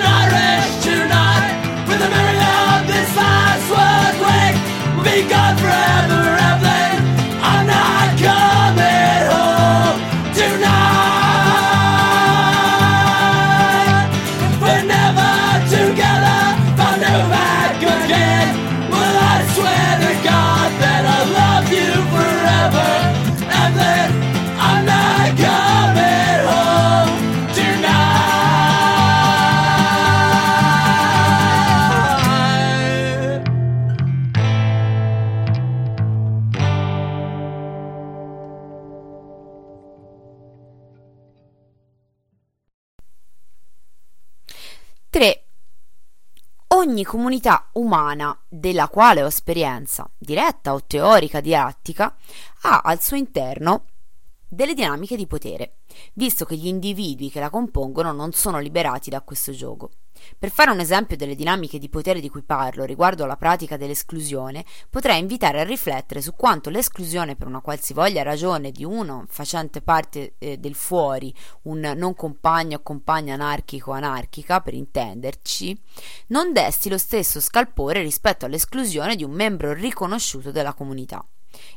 comunità umana della quale ho esperienza, diretta o teorica didattica, ha al suo interno delle dinamiche di potere, visto che gli individui che la compongono non sono liberati da questo gioco. Per fare un esempio delle dinamiche di potere di cui parlo riguardo alla pratica dell'esclusione, potrei invitare a riflettere su quanto l'esclusione per una qualsivoglia ragione di uno facente parte eh, del fuori, un non compagno o compagna anarchico o anarchica, per intenderci, non desti lo stesso scalpore rispetto all'esclusione di un membro riconosciuto della comunità.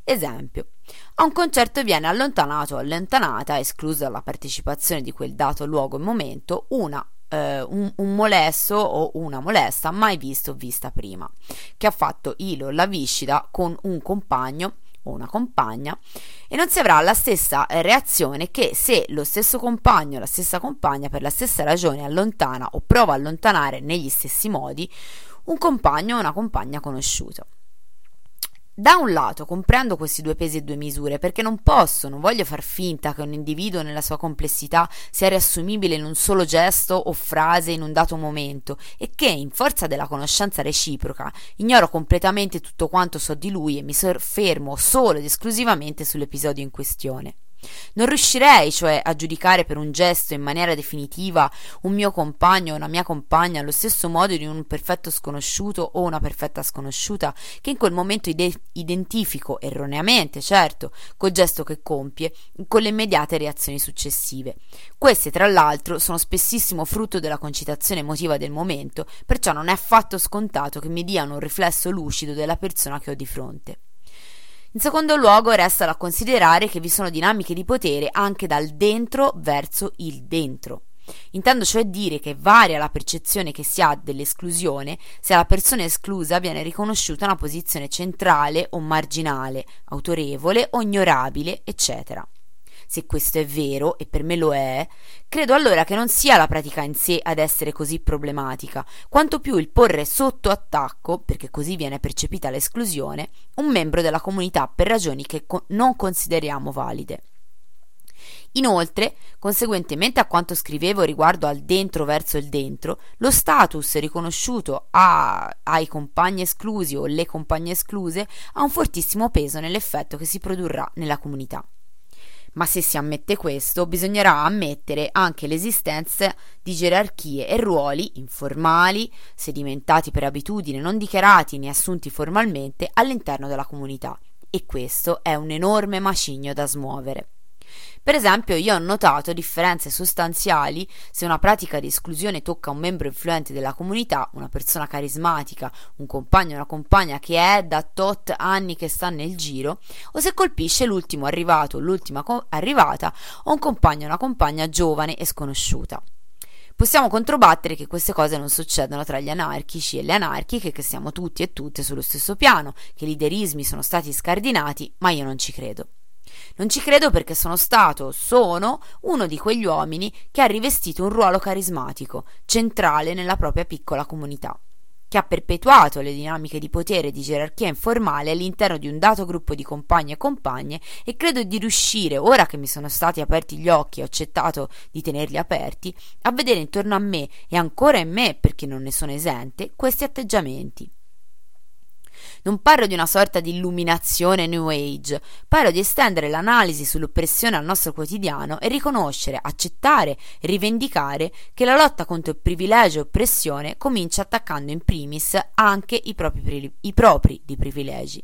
Esempio, a un concerto viene allontanato o allontanata, esclusa la partecipazione di quel dato luogo e momento, una eh, un, un molesto o una molesta mai visto o vista prima, che ha fatto ilo la viscida con un compagno o una compagna e non si avrà la stessa eh, reazione che se lo stesso compagno o la stessa compagna per la stessa ragione allontana o prova a allontanare negli stessi modi un compagno o una compagna conosciuto. Da un lato comprendo questi due pesi e due misure perché non posso, non voglio far finta che un individuo nella sua complessità sia riassumibile in un solo gesto o frase in un dato momento e che, in forza della conoscenza reciproca, ignoro completamente tutto quanto so di lui e mi soffermo solo ed esclusivamente sull'episodio in questione. Non riuscirei, cioè, a giudicare per un gesto in maniera definitiva un mio compagno o una mia compagna allo stesso modo di un perfetto sconosciuto o una perfetta sconosciuta che in quel momento ide- identifico erroneamente, certo, col gesto che compie, con le immediate reazioni successive. Queste, tra l'altro, sono spessissimo frutto della concitazione emotiva del momento, perciò non è affatto scontato che mi diano un riflesso lucido della persona che ho di fronte. In secondo luogo resta da considerare che vi sono dinamiche di potere anche dal dentro verso il dentro. Intendo cioè dire che varia la percezione che si ha dell'esclusione se alla persona esclusa viene riconosciuta una posizione centrale o marginale, autorevole o ignorabile, eccetera. Se questo è vero, e per me lo è, credo allora che non sia la pratica in sé ad essere così problematica, quanto più il porre sotto attacco, perché così viene percepita l'esclusione, un membro della comunità per ragioni che co- non consideriamo valide. Inoltre, conseguentemente a quanto scrivevo riguardo al dentro verso il dentro, lo status riconosciuto a, ai compagni esclusi o le compagne escluse ha un fortissimo peso nell'effetto che si produrrà nella comunità. Ma se si ammette questo, bisognerà ammettere anche l'esistenza di gerarchie e ruoli informali, sedimentati per abitudine, non dichiarati né assunti formalmente all'interno della comunità. E questo è un enorme macigno da smuovere. Per esempio, io ho notato differenze sostanziali se una pratica di esclusione tocca un membro influente della comunità, una persona carismatica, un compagno o una compagna che è da tot anni che sta nel giro, o se colpisce l'ultimo arrivato o l'ultima co- arrivata, o un compagno o una compagna giovane e sconosciuta. Possiamo controbattere che queste cose non succedono tra gli anarchici e le anarchiche, che siamo tutti e tutte sullo stesso piano, che i liderismi sono stati scardinati, ma io non ci credo. Non ci credo perché sono stato, sono, uno di quegli uomini che ha rivestito un ruolo carismatico, centrale nella propria piccola comunità, che ha perpetuato le dinamiche di potere e di gerarchia informale all'interno di un dato gruppo di compagni e compagne e credo di riuscire, ora che mi sono stati aperti gli occhi e ho accettato di tenerli aperti, a vedere intorno a me e ancora in me, perché non ne sono esente, questi atteggiamenti. Non parlo di una sorta di illuminazione New Age, parlo di estendere l'analisi sull'oppressione al nostro quotidiano e riconoscere, accettare e rivendicare che la lotta contro il privilegio e oppressione comincia attaccando in primis anche i propri, i propri di privilegi.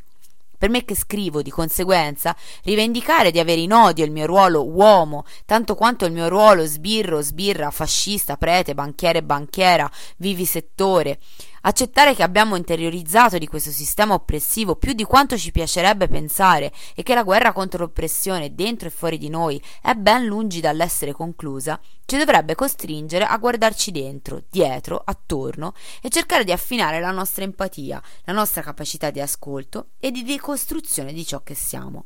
Per me che scrivo, di conseguenza, rivendicare di avere in odio il mio ruolo uomo, tanto quanto il mio ruolo sbirro, sbirra, fascista, prete, banchiere, banchiera, vivisettore, accettare che abbiamo interiorizzato di questo sistema oppressivo più di quanto ci piacerebbe pensare e che la guerra contro l'oppressione dentro e fuori di noi è ben lungi dall'essere conclusa, ci dovrebbe costringere a guardarci dentro, dietro, attorno e cercare di affinare la nostra empatia, la nostra capacità di ascolto e di decostruzione di ciò che siamo.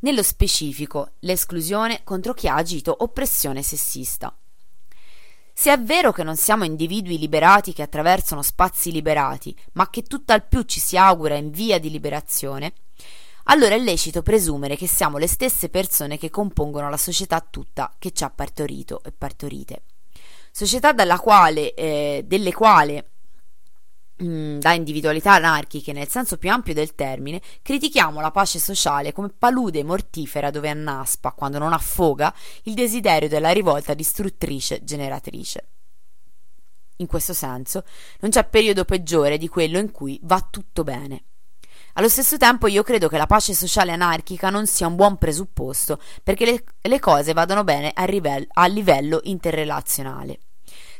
Nello specifico, l'esclusione contro chi ha agito oppressione sessista. Se è vero che non siamo individui liberati che attraversano spazi liberati, ma che tutt'al più ci si augura in via di liberazione, allora è lecito presumere che siamo le stesse persone che compongono la società tutta che ci ha partorito e partorite. Società quale, eh, delle quali da individualità anarchiche nel senso più ampio del termine, critichiamo la pace sociale come palude mortifera dove annaspa, quando non affoga, il desiderio della rivolta distruttrice generatrice. In questo senso, non c'è periodo peggiore di quello in cui va tutto bene. Allo stesso tempo io credo che la pace sociale anarchica non sia un buon presupposto perché le, le cose vadano bene a, rivel- a livello interrelazionale.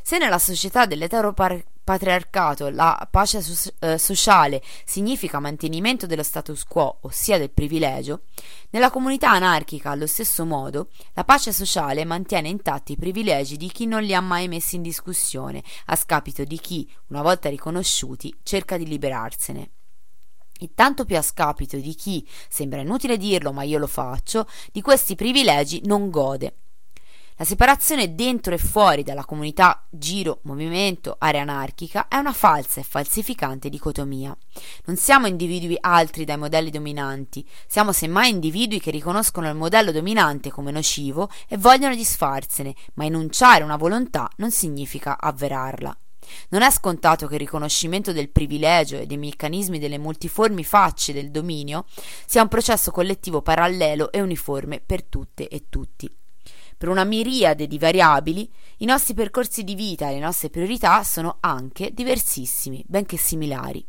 Se nella società dell'eteropar- patriarcato la pace so- eh, sociale significa mantenimento dello status quo, ossia del privilegio, nella comunità anarchica, allo stesso modo, la pace sociale mantiene intatti i privilegi di chi non li ha mai messi in discussione, a scapito di chi, una volta riconosciuti, cerca di liberarsene. E tanto più a scapito di chi, sembra inutile dirlo ma io lo faccio, di questi privilegi non gode, la separazione dentro e fuori dalla comunità giro, movimento, area anarchica è una falsa e falsificante dicotomia. Non siamo individui altri dai modelli dominanti, siamo semmai individui che riconoscono il modello dominante come nocivo e vogliono disfarsene, ma enunciare una volontà non significa avverarla. Non è scontato che il riconoscimento del privilegio e dei meccanismi delle multiformi facce del dominio sia un processo collettivo parallelo e uniforme per tutte e tutti. Per una miriade di variabili, i nostri percorsi di vita e le nostre priorità sono anche diversissimi, benché similari.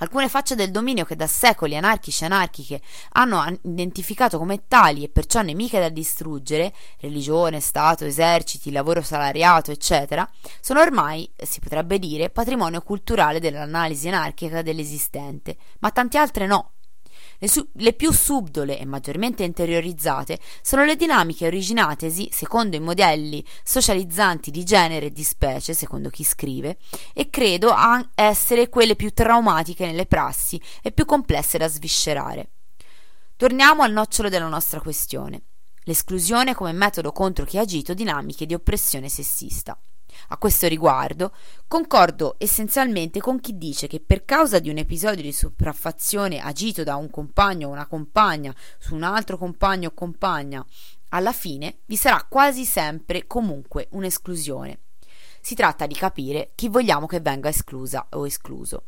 Alcune facce del dominio che da secoli anarchici e anarchiche hanno identificato come tali e perciò nemiche da distruggere, religione, Stato, eserciti, lavoro salariato, eccetera, sono ormai, si potrebbe dire, patrimonio culturale dell'analisi anarchica dell'esistente, ma tante altre no. Le, su- le, più subdole e maggiormente interiorizzate sono le dinamiche originatesi secondo i modelli socializzanti di genere e di specie, secondo chi scrive, e credo a essere quelle più traumatiche nelle prassi e più complesse da sviscerare. Torniamo al nocciolo della nostra questione. L'esclusione come metodo contro chi ha agito dinamiche di oppressione sessista. A questo riguardo, concordo essenzialmente con chi dice che per causa di un episodio di sopraffazione agito da un compagno o una compagna su un altro compagno o compagna, alla fine vi sarà quasi sempre comunque un'esclusione. Si tratta di capire chi vogliamo che venga esclusa o escluso.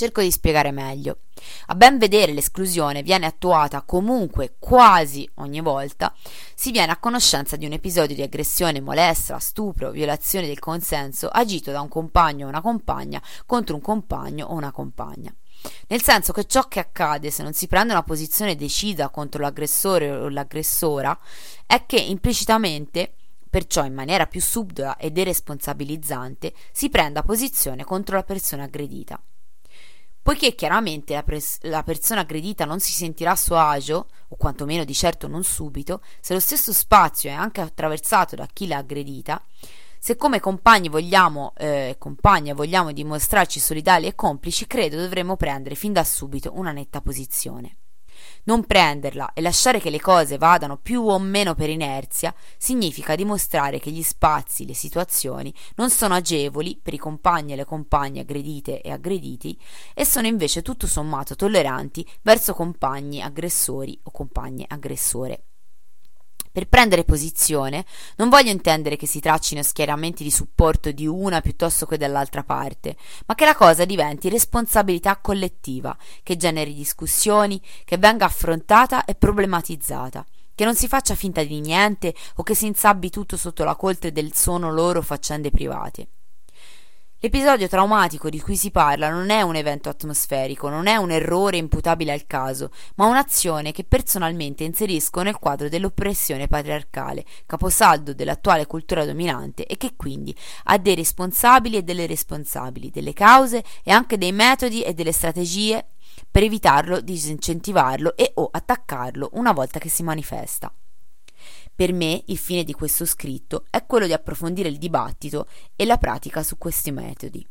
Cerco di spiegare meglio. A ben vedere l'esclusione viene attuata comunque quasi ogni volta si viene a conoscenza di un episodio di aggressione, molestia, stupro, violazione del consenso agito da un compagno o una compagna contro un compagno o una compagna. Nel senso che ciò che accade se non si prende una posizione decisa contro l'aggressore o l'aggressora è che implicitamente perciò in maniera più subdola e deresponsabilizzante si prenda posizione contro la persona aggredita. Poiché chiaramente la, pres- la, persona aggredita non si sentirà a suo agio, o quantomeno di certo non subito, se lo stesso spazio è anche attraversato da chi l'ha aggredita, se come compagni vogliamo, eh, compagne vogliamo dimostrarci solidali e complici, credo dovremmo prendere fin da subito una netta posizione. Non prenderla e lasciare che le cose vadano più o meno per inerzia significa dimostrare che gli spazi, le situazioni non sono agevoli per i compagni e le compagne aggredite e aggrediti e sono invece tutto sommato tolleranti verso compagni aggressori o compagne aggressore. Per prendere posizione non voglio intendere che si traccino schieramenti di supporto di una piuttosto che dall'altra parte, ma che la cosa diventi responsabilità collettiva, che generi discussioni, che venga affrontata e problematizzata, che non si faccia finta di niente o che si insabbi tutto sotto la coltre del sono loro faccende private. L'episodio traumatico di cui si parla non è un evento atmosferico, non è un errore imputabile al caso, ma un'azione che personalmente inserisco nel quadro dell'oppressione patriarcale, caposaldo dell'attuale cultura dominante e che quindi ha dei responsabili e delle responsabili, delle cause e anche dei metodi e delle strategie per evitarlo, disincentivarlo e o attaccarlo una volta che si manifesta. Per me il fine di questo scritto è quello di approfondire il dibattito e la pratica su questi metodi.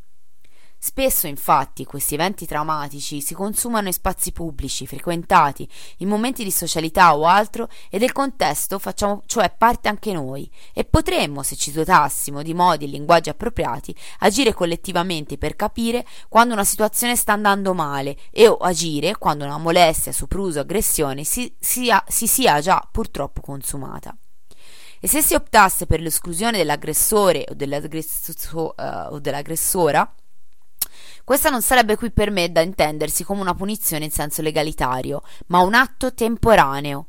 Spesso, infatti, questi eventi traumatici si consumano in spazi pubblici, frequentati, in momenti di socialità o altro, e del contesto facciamo cioè parte anche noi, e potremmo, se ci dotassimo di modi e linguaggi appropriati, agire collettivamente per capire quando una situazione sta andando male e o agire quando una molestia, sopruso, aggressione si sia, si sia già purtroppo consumata. E se si optasse per l'esclusione dell'aggressore o, dell'aggressora, uh, o dell'aggressora, questa non sarebbe qui per me da intendersi come una punizione in senso legalitario, ma un atto temporaneo,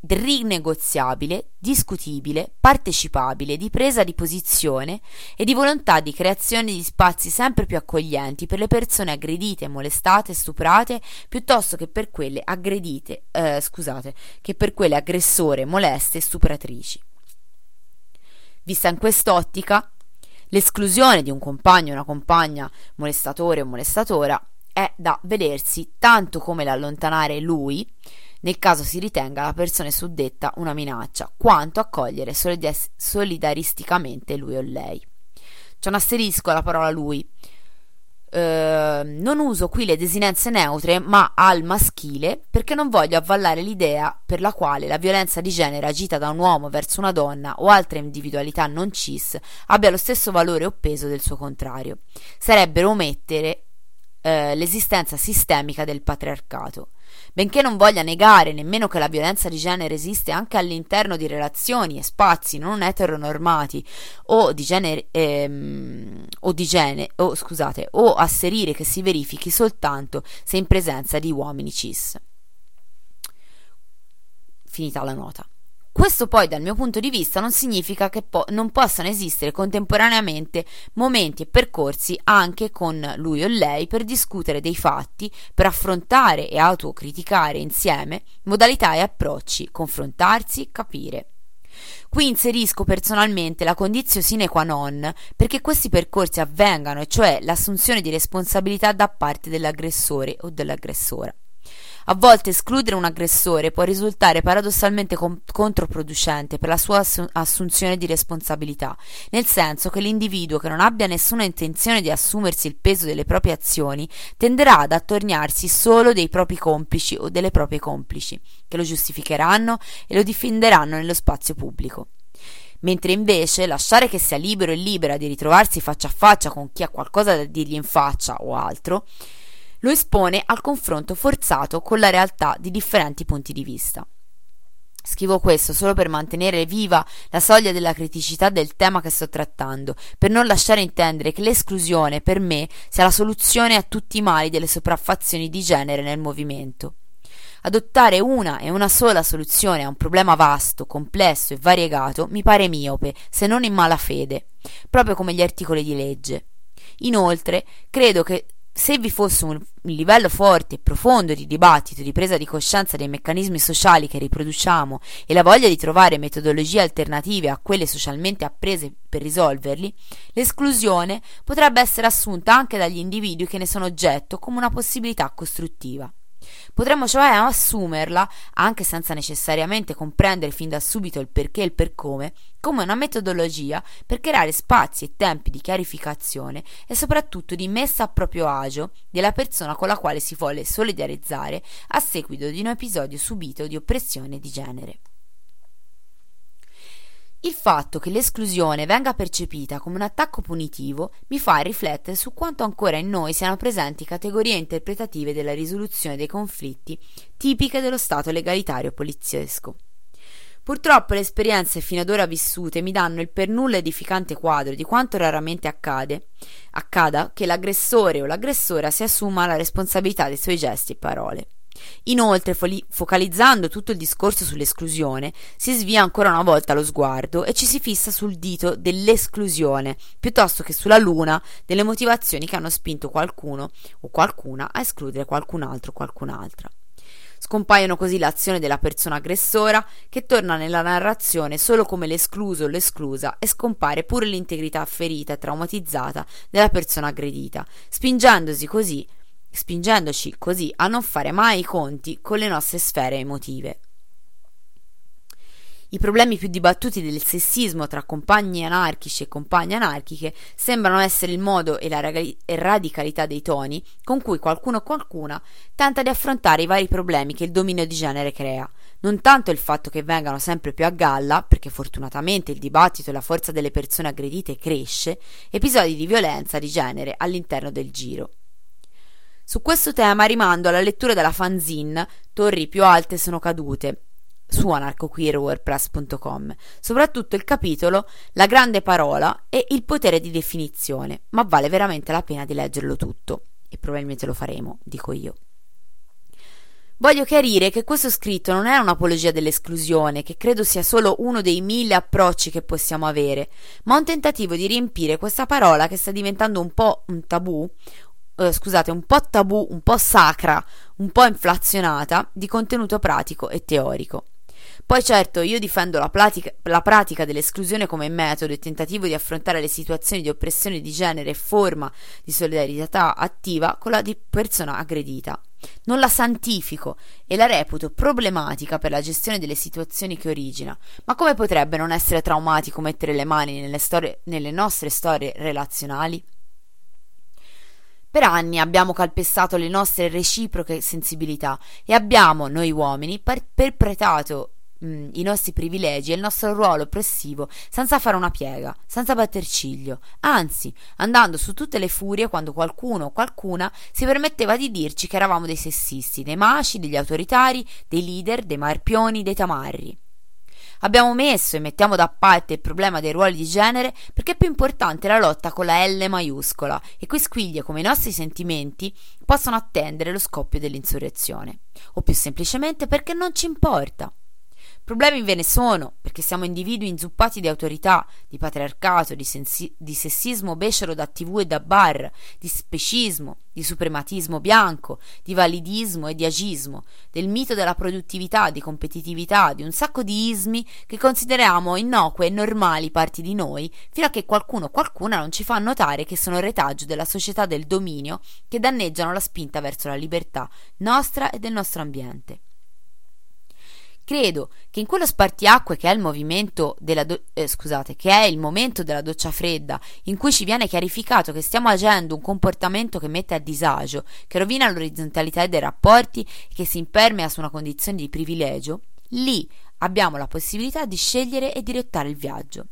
rinegoziabile, discutibile, partecipabile, di presa di posizione e di volontà di creazione di spazi sempre più accoglienti per le persone aggredite, molestate, stuprate, piuttosto che per quelle aggredite, eh, scusate, che per quelle aggressore, moleste e stupratrici. Vista in quest'ottica, l'esclusione di un compagno o una compagna molestatore o molestatora è da vedersi tanto come l'allontanare lui nel caso si ritenga la persona suddetta una minaccia, quanto accogliere solidaristicamente lui o lei. C'è un asterisco alla parola lui. Uh, non uso qui le desinenze neutre, ma al maschile, perché non voglio avvallare l'idea per la quale la violenza di genere agita da un uomo verso una donna o altra individualità non cis abbia lo stesso valore o peso del suo contrario. Sarebbero omettere uh, l'esistenza sistemica del patriarcato. Benché non voglia negare nemmeno che la violenza di genere esiste anche all'interno di relazioni e spazi non eteronormati o di genere ehm, o di genere o scusate o asserire che si verifichi soltanto se in presenza di uomini cis. Finita la nota. Questo poi dal mio punto di vista non significa che po- non possano esistere contemporaneamente momenti e percorsi anche con lui o lei per discutere dei fatti, per affrontare e autocriticare insieme modalità e approcci, confrontarsi, capire. Qui inserisco personalmente la condizione sine qua non perché questi percorsi avvengano, e cioè l'assunzione di responsabilità da parte dell'aggressore o dell'aggressora. A volte escludere un aggressore può risultare paradossalmente com- controproducente per la sua assu- assunzione di responsabilità, nel senso che l'individuo che non abbia nessuna intenzione di assumersi il peso delle proprie azioni tenderà ad attorniarsi solo dei propri complici o delle proprie complici, che lo giustificheranno e lo difenderanno nello spazio pubblico. Mentre invece lasciare che sia libero e libera di ritrovarsi faccia a faccia con chi ha qualcosa da dirgli in faccia o altro, lo espone al confronto forzato con la realtà di differenti punti di vista. Scrivo questo solo per mantenere viva la soglia della criticità del tema che sto trattando, per non lasciare intendere che l'esclusione per me sia la soluzione a tutti i mali delle sopraffazioni di genere nel movimento. Adottare una e una sola soluzione a un problema vasto, complesso e variegato mi pare miope, se non in malafede, proprio come gli articoli di legge. Inoltre, credo che se vi fosse un, livello forte e profondo di dibattito, di presa di coscienza dei meccanismi sociali che riproduciamo e la voglia di trovare metodologie alternative a quelle socialmente apprese per risolverli, l'esclusione potrebbe essere assunta anche dagli individui che ne sono oggetto come una possibilità costruttiva. Potremmo cioè assumerla, anche senza necessariamente comprendere fin da subito il perché e il per come, come una metodologia per creare spazi e tempi di chiarificazione e soprattutto di messa a proprio agio della persona con la quale si vuole solidarizzare a seguito di un episodio subito di oppressione di genere. Il fatto che l'esclusione venga percepita come un attacco punitivo mi fa riflettere su quanto ancora in noi siano presenti categorie interpretative della risoluzione dei conflitti tipiche dello Stato legalitario poliziesco. Purtroppo le esperienze fino ad ora vissute mi danno il per nulla edificante quadro di quanto raramente accade, accada che l'aggressore o l'aggressora si assuma la responsabilità dei suoi gesti e parole. Inoltre, focalizzando tutto il discorso sull'esclusione, si svia ancora una volta lo sguardo e ci si fissa sul dito dell'esclusione, piuttosto che sulla luna delle motivazioni che hanno spinto qualcuno o qualcuna a escludere qualcun altro o qualcun'altra. Scompaiono così l'azione della persona aggressora, che torna nella narrazione solo come l'escluso o l'esclusa, e scompare pure l'integrità ferita e traumatizzata della persona aggredita, spingendosi così spingendoci così a non fare mai i conti con le nostre sfere emotive. I problemi più dibattuti del sessismo tra compagni anarchici e compagne anarchiche sembrano essere il modo e la radicalità dei toni con cui qualcuno o qualcuna tenta di affrontare i vari problemi che il dominio di genere crea, non tanto il fatto che vengano sempre più a galla, perché fortunatamente il dibattito e la forza delle persone aggredite cresce, episodi di violenza di genere all'interno del giro. Su questo tema rimando alla lettura della fanzine Torri più alte sono cadute su anarcoqueerwordpress.com, soprattutto il capitolo La grande parola e il potere di definizione, ma vale veramente la pena di leggerlo tutto e probabilmente lo faremo, dico io. Voglio chiarire che questo scritto non è un'apologia dell'esclusione, che credo sia solo uno dei mille approcci che possiamo avere, ma un tentativo di riempire questa parola che sta diventando un po' un tabù, eh, scusate, un po' tabù, un po' sacra, un po' inflazionata di contenuto pratico e teorico. Poi certo io difendo la pratica, la pratica, dell'esclusione come metodo e tentativo di affrontare le situazioni di oppressione di genere e forma di solidarietà attiva con la persona aggredita. Non la santifico e la reputo problematica per la gestione delle situazioni che origina, ma come potrebbe non essere traumatico mettere le mani nelle, storie, nelle nostre storie relazionali? Per anni abbiamo calpestato le nostre reciproche sensibilità e abbiamo, noi uomini, per- perpetrato mm, i nostri privilegi e il nostro ruolo oppressivo senza fare una piega, senza batter ciglio, anzi, andando su tutte le furie quando qualcuno o qualcuna si permetteva di dirci che eravamo dei sessisti, dei maci, degli autoritari, dei leader, dei marpioni, dei tamarri. Abbiamo messo e mettiamo da parte il problema dei ruoli di genere perché è più importante la lotta con la L maiuscola e quisquiglie come i nostri sentimenti possono attendere lo scoppio dell'insurrezione, o più semplicemente perché non ci importa. Problemi ve ne sono, perché siamo individui inzuppati di autorità, di patriarcato, di, sensi- di, sessismo becero da tv e da bar, di specismo, di suprematismo bianco, di validismo e di agismo, del mito della produttività, di competitività, di un sacco di ismi che consideriamo innocue e normali parti di noi, fino a che qualcuno o qualcuna non ci fa notare che sono retaggio della società del dominio che danneggiano la spinta verso la libertà nostra e del nostro ambiente. Credo che in quello spartiacque che è il movimento della do- eh, scusate, che è il momento della doccia fredda, in cui ci viene chiarificato che stiamo agendo un comportamento che mette a disagio, che rovina l'orizzontalità dei rapporti e che si impermea su una condizione di privilegio, lì abbiamo la possibilità di scegliere e direttare il viaggio.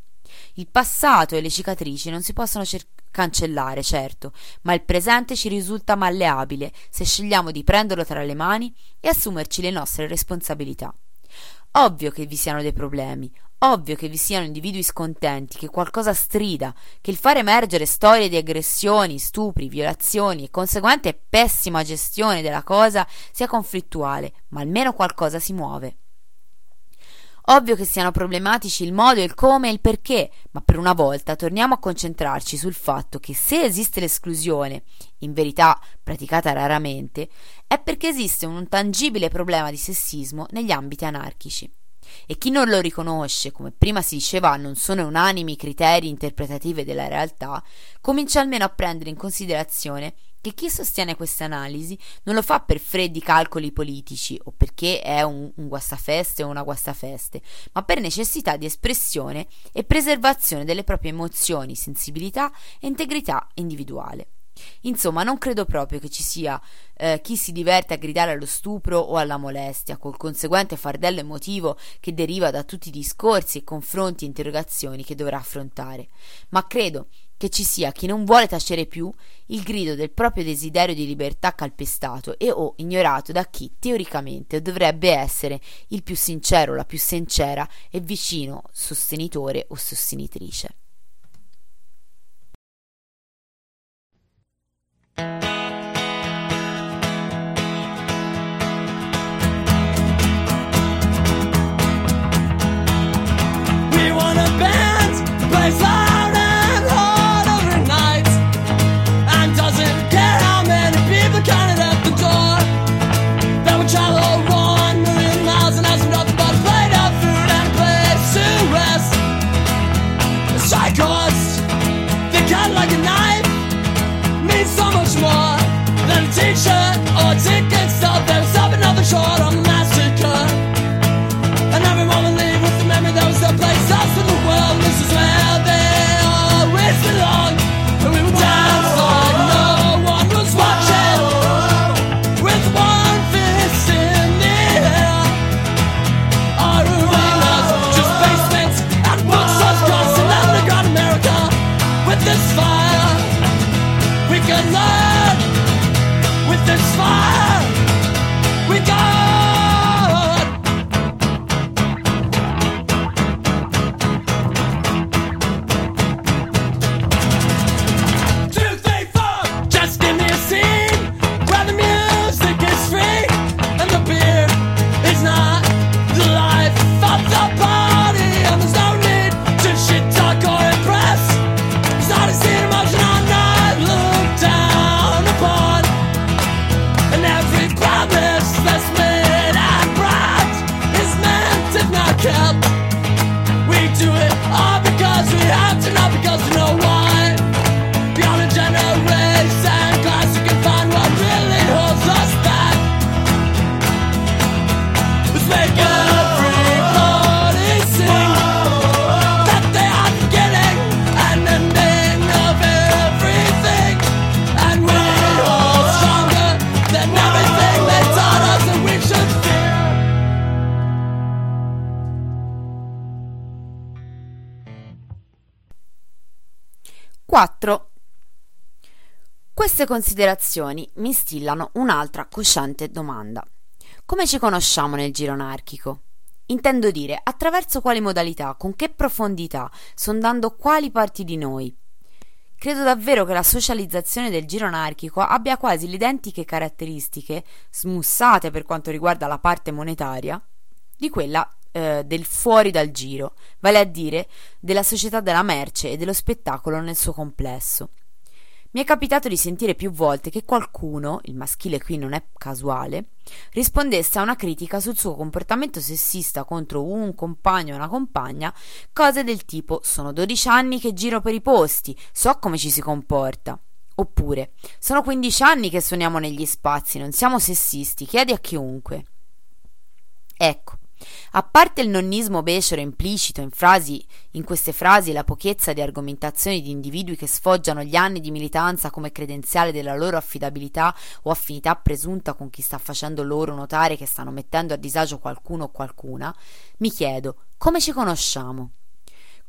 Il passato e le cicatrici non si possono cer- cancellare, certo, ma il presente ci risulta malleabile se scegliamo di prenderlo tra le mani e assumerci le nostre responsabilità. Ovvio che vi siano dei problemi, ovvio che vi siano individui scontenti, che qualcosa strida, che il fare emergere storie di aggressioni, stupri, violazioni e conseguente pessima gestione della cosa sia conflittuale, ma almeno qualcosa si muove. Ovvio che siano problematici il modo, il come e il perché, ma per una volta torniamo a concentrarci sul fatto che se esiste l'esclusione, in verità praticata raramente, è perché esiste un tangibile problema di sessismo negli ambiti anarchici. E chi non lo riconosce, come prima si diceva non sono unanimi i criteri interpretativi della realtà, comincia almeno a prendere in considerazione che chi sostiene queste analisi non lo fa per freddi calcoli politici o perché è un, un guastafeste o una guastafeste, ma per necessità di espressione e preservazione delle proprie emozioni, sensibilità e integrità individuale. Insomma, non credo proprio che ci sia eh, chi si diverte a gridare allo stupro o alla molestia, col conseguente fardello emotivo che deriva da tutti i discorsi, confronti e interrogazioni che dovrà affrontare. Ma credo che ci sia chi non vuole tacere più il grido del proprio desiderio di libertà calpestato e o ignorato da chi teoricamente dovrebbe essere il più sincero, la più sincera e vicino sostenitore o sostenitrice. Considerazioni mi instillano un'altra cosciente domanda. Come ci conosciamo nel giro anarchico? Intendo dire attraverso quali modalità, con che profondità, sondando quali parti di noi. Credo davvero che la socializzazione del giro anarchico abbia quasi le identiche caratteristiche, smussate per quanto riguarda la parte monetaria, di quella eh, del fuori dal giro, vale a dire della società della merce e dello spettacolo nel suo complesso. Mi è capitato di sentire più volte che qualcuno, il maschile qui non è casuale, rispondesse a una critica sul suo comportamento sessista contro un compagno o una compagna, cose del tipo sono 12 anni che giro per i posti, so come ci si comporta. Oppure sono 15 anni che suoniamo negli spazi, non siamo sessisti, chiedi a chiunque. Ecco, a parte il nonnismo becero implicito in, frasi, in queste frasi e la pochezza di argomentazioni di individui che sfoggiano gli anni di militanza come credenziale della loro affidabilità o affinità presunta con chi sta facendo loro notare che stanno mettendo a disagio qualcuno o qualcuna, mi chiedo come ci conosciamo?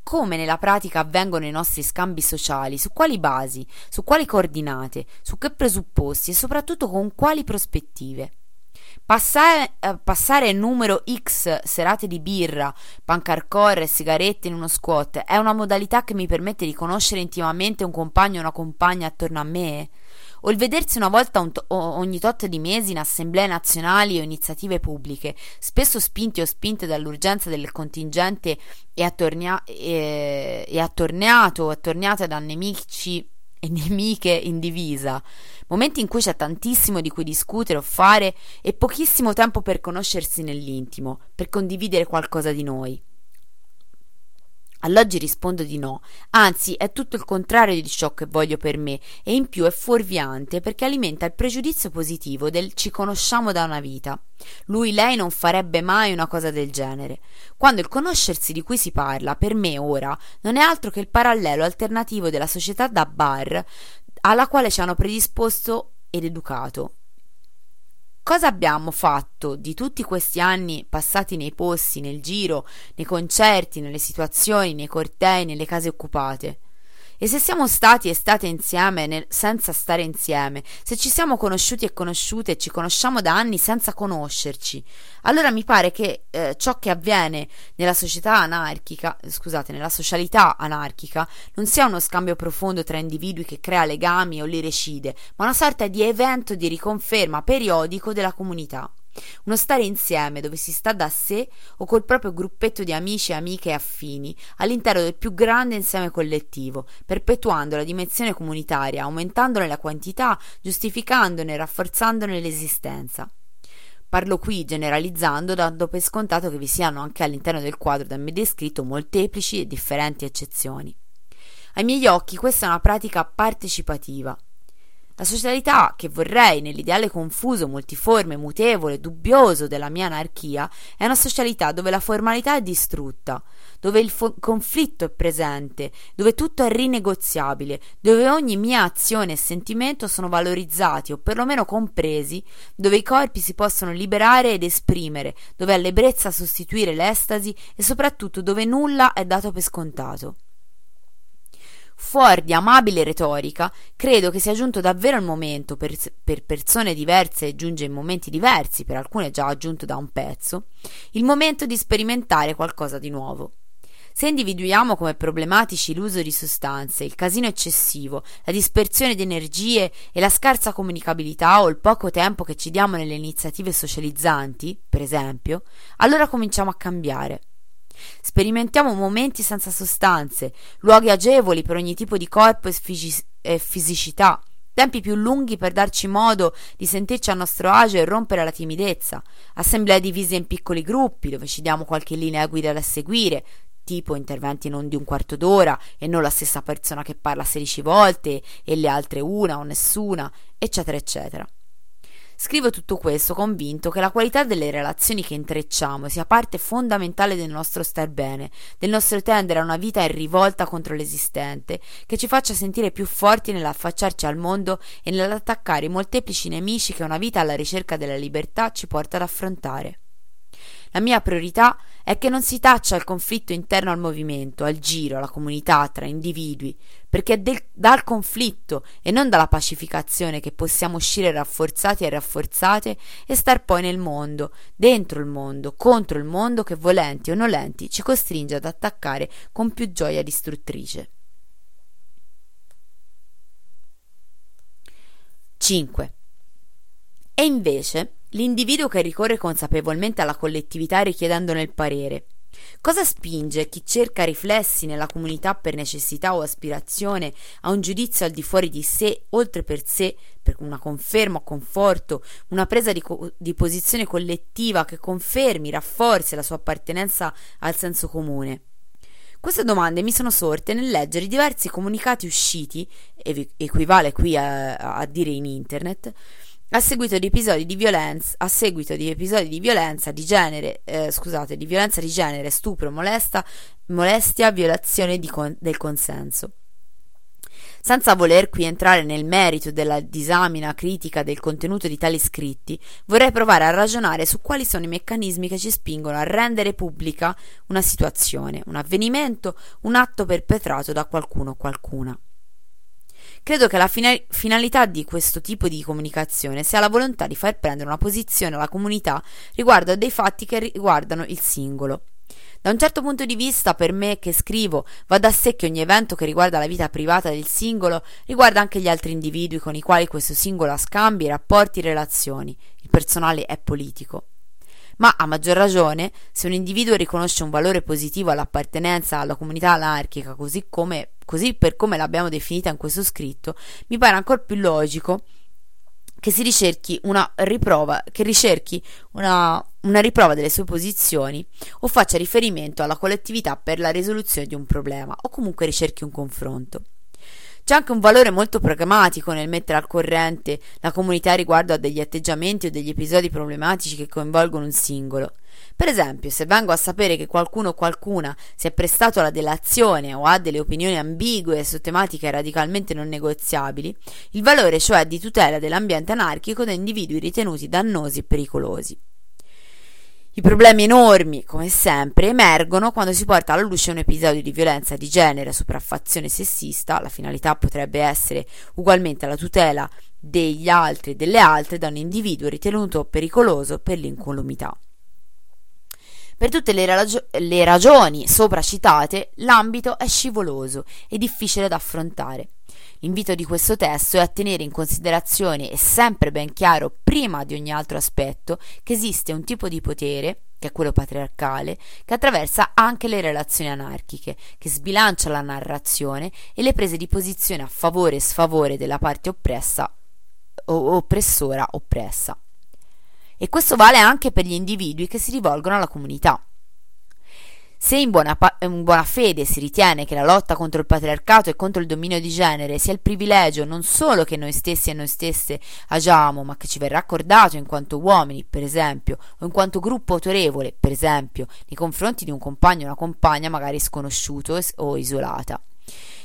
Come nella pratica avvengono i nostri scambi sociali, su quali basi, su quali coordinate, su che presupposti e soprattutto con quali prospettive? Passare, eh, passare numero X serate di birra, pancarcore e sigarette in uno squat è una modalità che mi permette di conoscere intimamente un compagno o una compagna attorno a me? O il vedersi una volta un to- ogni tot di mesi in assemblee nazionali o iniziative pubbliche, spesso spinti o spinte dall'urgenza del contingente e, attornia- e-, e attorniato o attorniate da nemici e nemiche in divisa, momenti in cui c'è tantissimo di cui discutere o fare e pochissimo tempo per conoscersi nell'intimo, per condividere qualcosa di noi. All'oggi rispondo di no, anzi è tutto il contrario di ciò che voglio per me e in più è fuorviante perché alimenta il pregiudizio positivo del ci conosciamo da una vita. Lui, lei non farebbe mai una cosa del genere. Quando il conoscersi di cui si parla, per me ora, non è altro che il parallelo alternativo della società da bar alla quale ci hanno predisposto ed educato. Cosa abbiamo fatto di tutti questi anni passati nei posti, nel giro, nei concerti, nelle situazioni, nei cortei, nelle case occupate? E se siamo stati e state insieme nel, senza stare insieme, se ci siamo conosciuti e conosciute e ci conosciamo da anni senza conoscerci, allora mi pare che eh, ciò che avviene nella società anarchica, scusate, nella socialità anarchica, non sia uno scambio profondo tra individui che crea legami o li recide, ma una sorta di evento di riconferma periodico della comunità. Uno stare insieme dove si sta da sé o col proprio gruppetto di amici e amiche affini all'interno del più grande insieme collettivo, perpetuando la dimensione comunitaria, aumentandone la quantità, giustificandone e rafforzandone l'esistenza. Parlo qui generalizzando, dando per scontato che vi siano anche all'interno del quadro da me descritto molteplici e differenti eccezioni. Ai miei occhi questa è una pratica partecipativa, la socialità che vorrei nell'ideale confuso, multiforme, mutevole, dubbioso della mia anarchia è una socialità dove la formalità è distrutta, dove il fo- conflitto è presente, dove tutto è rinegoziabile, dove ogni mia azione e sentimento sono valorizzati o perlomeno compresi, dove i corpi si possono liberare ed esprimere, dove è l'ebbrezza sostituire l'estasi e soprattutto dove nulla è dato per scontato. Fuori di amabile retorica, credo che sia giunto davvero il momento, per, per persone diverse e giunge in momenti diversi, per alcune già aggiunto da un pezzo, il momento di sperimentare qualcosa di nuovo. Se individuiamo come problematici l'uso di sostanze, il casino eccessivo, la dispersione di energie e la scarsa comunicabilità o il poco tempo che ci diamo nelle iniziative socializzanti, per esempio, allora cominciamo a cambiare. Sperimentiamo momenti senza sostanze, luoghi agevoli per ogni tipo di corpo e, fisi- e fisicità, tempi più lunghi per darci modo di sentirci a nostro agio e rompere la timidezza, assemblee divise in piccoli gruppi dove ci diamo qualche linea guida da seguire, tipo interventi non di un quarto d'ora e non la stessa persona che parla 16 volte e le altre una o nessuna, eccetera, eccetera. Scrivo tutto questo convinto che la qualità delle relazioni che intrecciamo sia parte fondamentale del nostro star bene, del nostro tendere a una vita in rivolta contro l'esistente, che ci faccia sentire più forti nell'affacciarci al mondo e nell'attaccare i molteplici nemici che una vita alla ricerca della libertà ci porta ad affrontare. La mia priorità è che non si taccia il conflitto interno al movimento, al giro, alla comunità, tra individui, perché è del, dal conflitto e non dalla pacificazione che possiamo uscire rafforzati e rafforzate e star poi nel mondo, dentro il mondo, contro il mondo che volenti o nolenti ci costringe ad attaccare con più gioia distruttrice. 5. E invece l'individuo che ricorre consapevolmente alla collettività richiedendone il parere. Cosa spinge chi cerca riflessi nella comunità per necessità o aspirazione a un giudizio al di fuori di sé, oltre per sé, per una conferma o conforto, una presa di, co- di posizione collettiva che confermi, rafforzi la sua appartenenza al senso comune? Queste domande mi sono sorte nel leggere diversi comunicati usciti, equivale qui a, a dire in internet, a seguito di episodi di violenza, a seguito di episodi di violenza di genere, eh, scusate, di violenza di genere, stupro, molesta, molestia, violazione con, del consenso. Senza voler qui entrare nel merito della disamina critica del contenuto di tali scritti, vorrei provare a ragionare su quali sono i meccanismi che ci spingono a rendere pubblica una situazione, un avvenimento, un atto perpetrato da qualcuno o qualcuna. Credo che la fina- finalità di questo tipo di comunicazione sia la volontà di far prendere una posizione alla comunità riguardo a dei fatti che riguardano il singolo. Da un certo punto di vista, per me che scrivo, va da sé che ogni evento che riguarda la vita privata del singolo riguarda anche gli altri individui con i quali questo singolo ha scambi, rapporti, relazioni. Il personale è politico. Ma a maggior ragione, se un individuo riconosce un valore positivo all'appartenenza alla comunità anarchica, così, come, così per come l'abbiamo definita in questo scritto, mi pare ancora più logico che si ricerchi una riprova, che ricerchi una, una riprova delle sue posizioni o faccia riferimento alla collettività per la risoluzione di un problema o comunque ricerchi un confronto. C'è anche un valore molto pragmatico nel mettere al corrente la comunità riguardo a degli atteggiamenti o degli episodi problematici che coinvolgono un singolo. Per esempio, se vengo a sapere che qualcuno o qualcuna si è prestato alla delazione o ha delle opinioni ambigue su tematiche radicalmente non negoziabili, il valore cioè di tutela dell'ambiente anarchico da individui ritenuti dannosi e pericolosi. I problemi enormi, come sempre, emergono quando si porta alla luce un episodio di violenza di genere, sopraffazione sessista, la finalità potrebbe essere ugualmente la tutela degli altri e delle altre da un individuo ritenuto pericoloso per l'incolumità. Per tutte le, ragio- le ragioni sopra citate, l'ambito è scivoloso e difficile da affrontare. L'invito di questo testo è a tenere in considerazione e sempre ben chiaro, prima di ogni altro aspetto, che esiste un tipo di potere, che è quello patriarcale, che attraversa anche le relazioni anarchiche, che sbilancia la narrazione e le prese di posizione a favore e sfavore della parte oppressa o oppressora oppressa. E questo vale anche per gli individui che si rivolgono alla comunità. Se in buona, pa- in buona, fede si ritiene che la lotta contro il patriarcato e contro il dominio di genere sia il privilegio non solo che noi stessi e noi stesse agiamo, ma che ci verrà accordato in quanto uomini, per esempio, o in quanto gruppo autorevole, per esempio, nei confronti di un compagno o una compagna magari sconosciuto o isolata.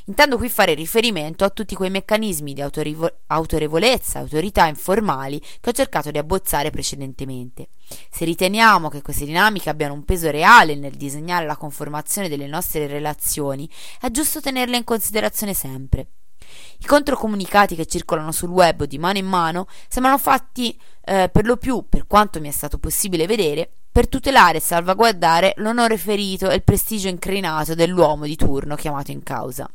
Intendo qui fare riferimento a tutti quei meccanismi di autorivo- autorevolezza autorità informali che ho cercato di abbozzare precedentemente. Se riteniamo che queste dinamiche abbiano un peso reale nel disegnare la conformazione delle nostre relazioni, è giusto tenerle in considerazione sempre. I controcomunicati che circolano sul web di mano in mano sembrano fatti eh, per lo più, per quanto mi è stato possibile vedere, per tutelare e salvaguardare l'onore ferito e il prestigio incrinato dell'uomo di turno chiamato in causa.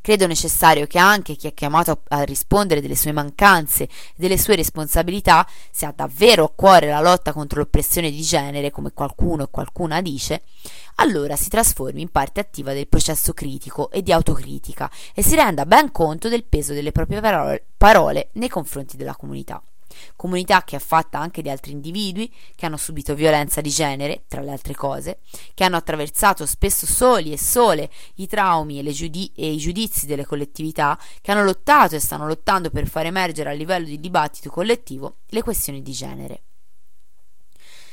Credo necessario che anche chi è chiamato a rispondere delle sue mancanze e delle sue responsabilità, se ha davvero a cuore la lotta contro l'oppressione di genere, come qualcuno e qualcuna dice, allora si trasformi in parte attiva del processo critico e di autocritica e si renda ben conto del peso delle proprie parole, parole nei confronti della comunità comunità che è fatta anche di altri individui che hanno subito violenza di genere, tra le altre cose, che hanno attraversato spesso soli e sole i traumi e, giudi- e i giudizi delle collettività, che hanno lottato e stanno lottando per far emergere a livello di dibattito collettivo le questioni di genere.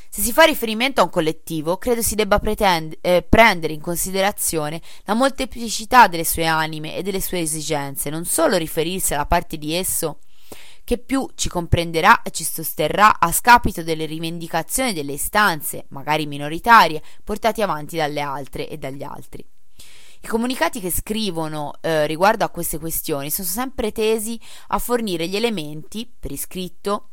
Se si fa riferimento a un collettivo, credo si debba pretend- eh, prendere in considerazione la molteplicità delle sue anime e delle sue esigenze, non solo riferirsi alla parte di esso che più ci comprenderà e ci sosterrà a scapito delle rivendicazioni delle istanze, magari minoritarie, portate avanti dalle altre e dagli altri. I comunicati che scrivono eh, riguardo a queste questioni sono sempre tesi a fornire gli elementi, per iscritto,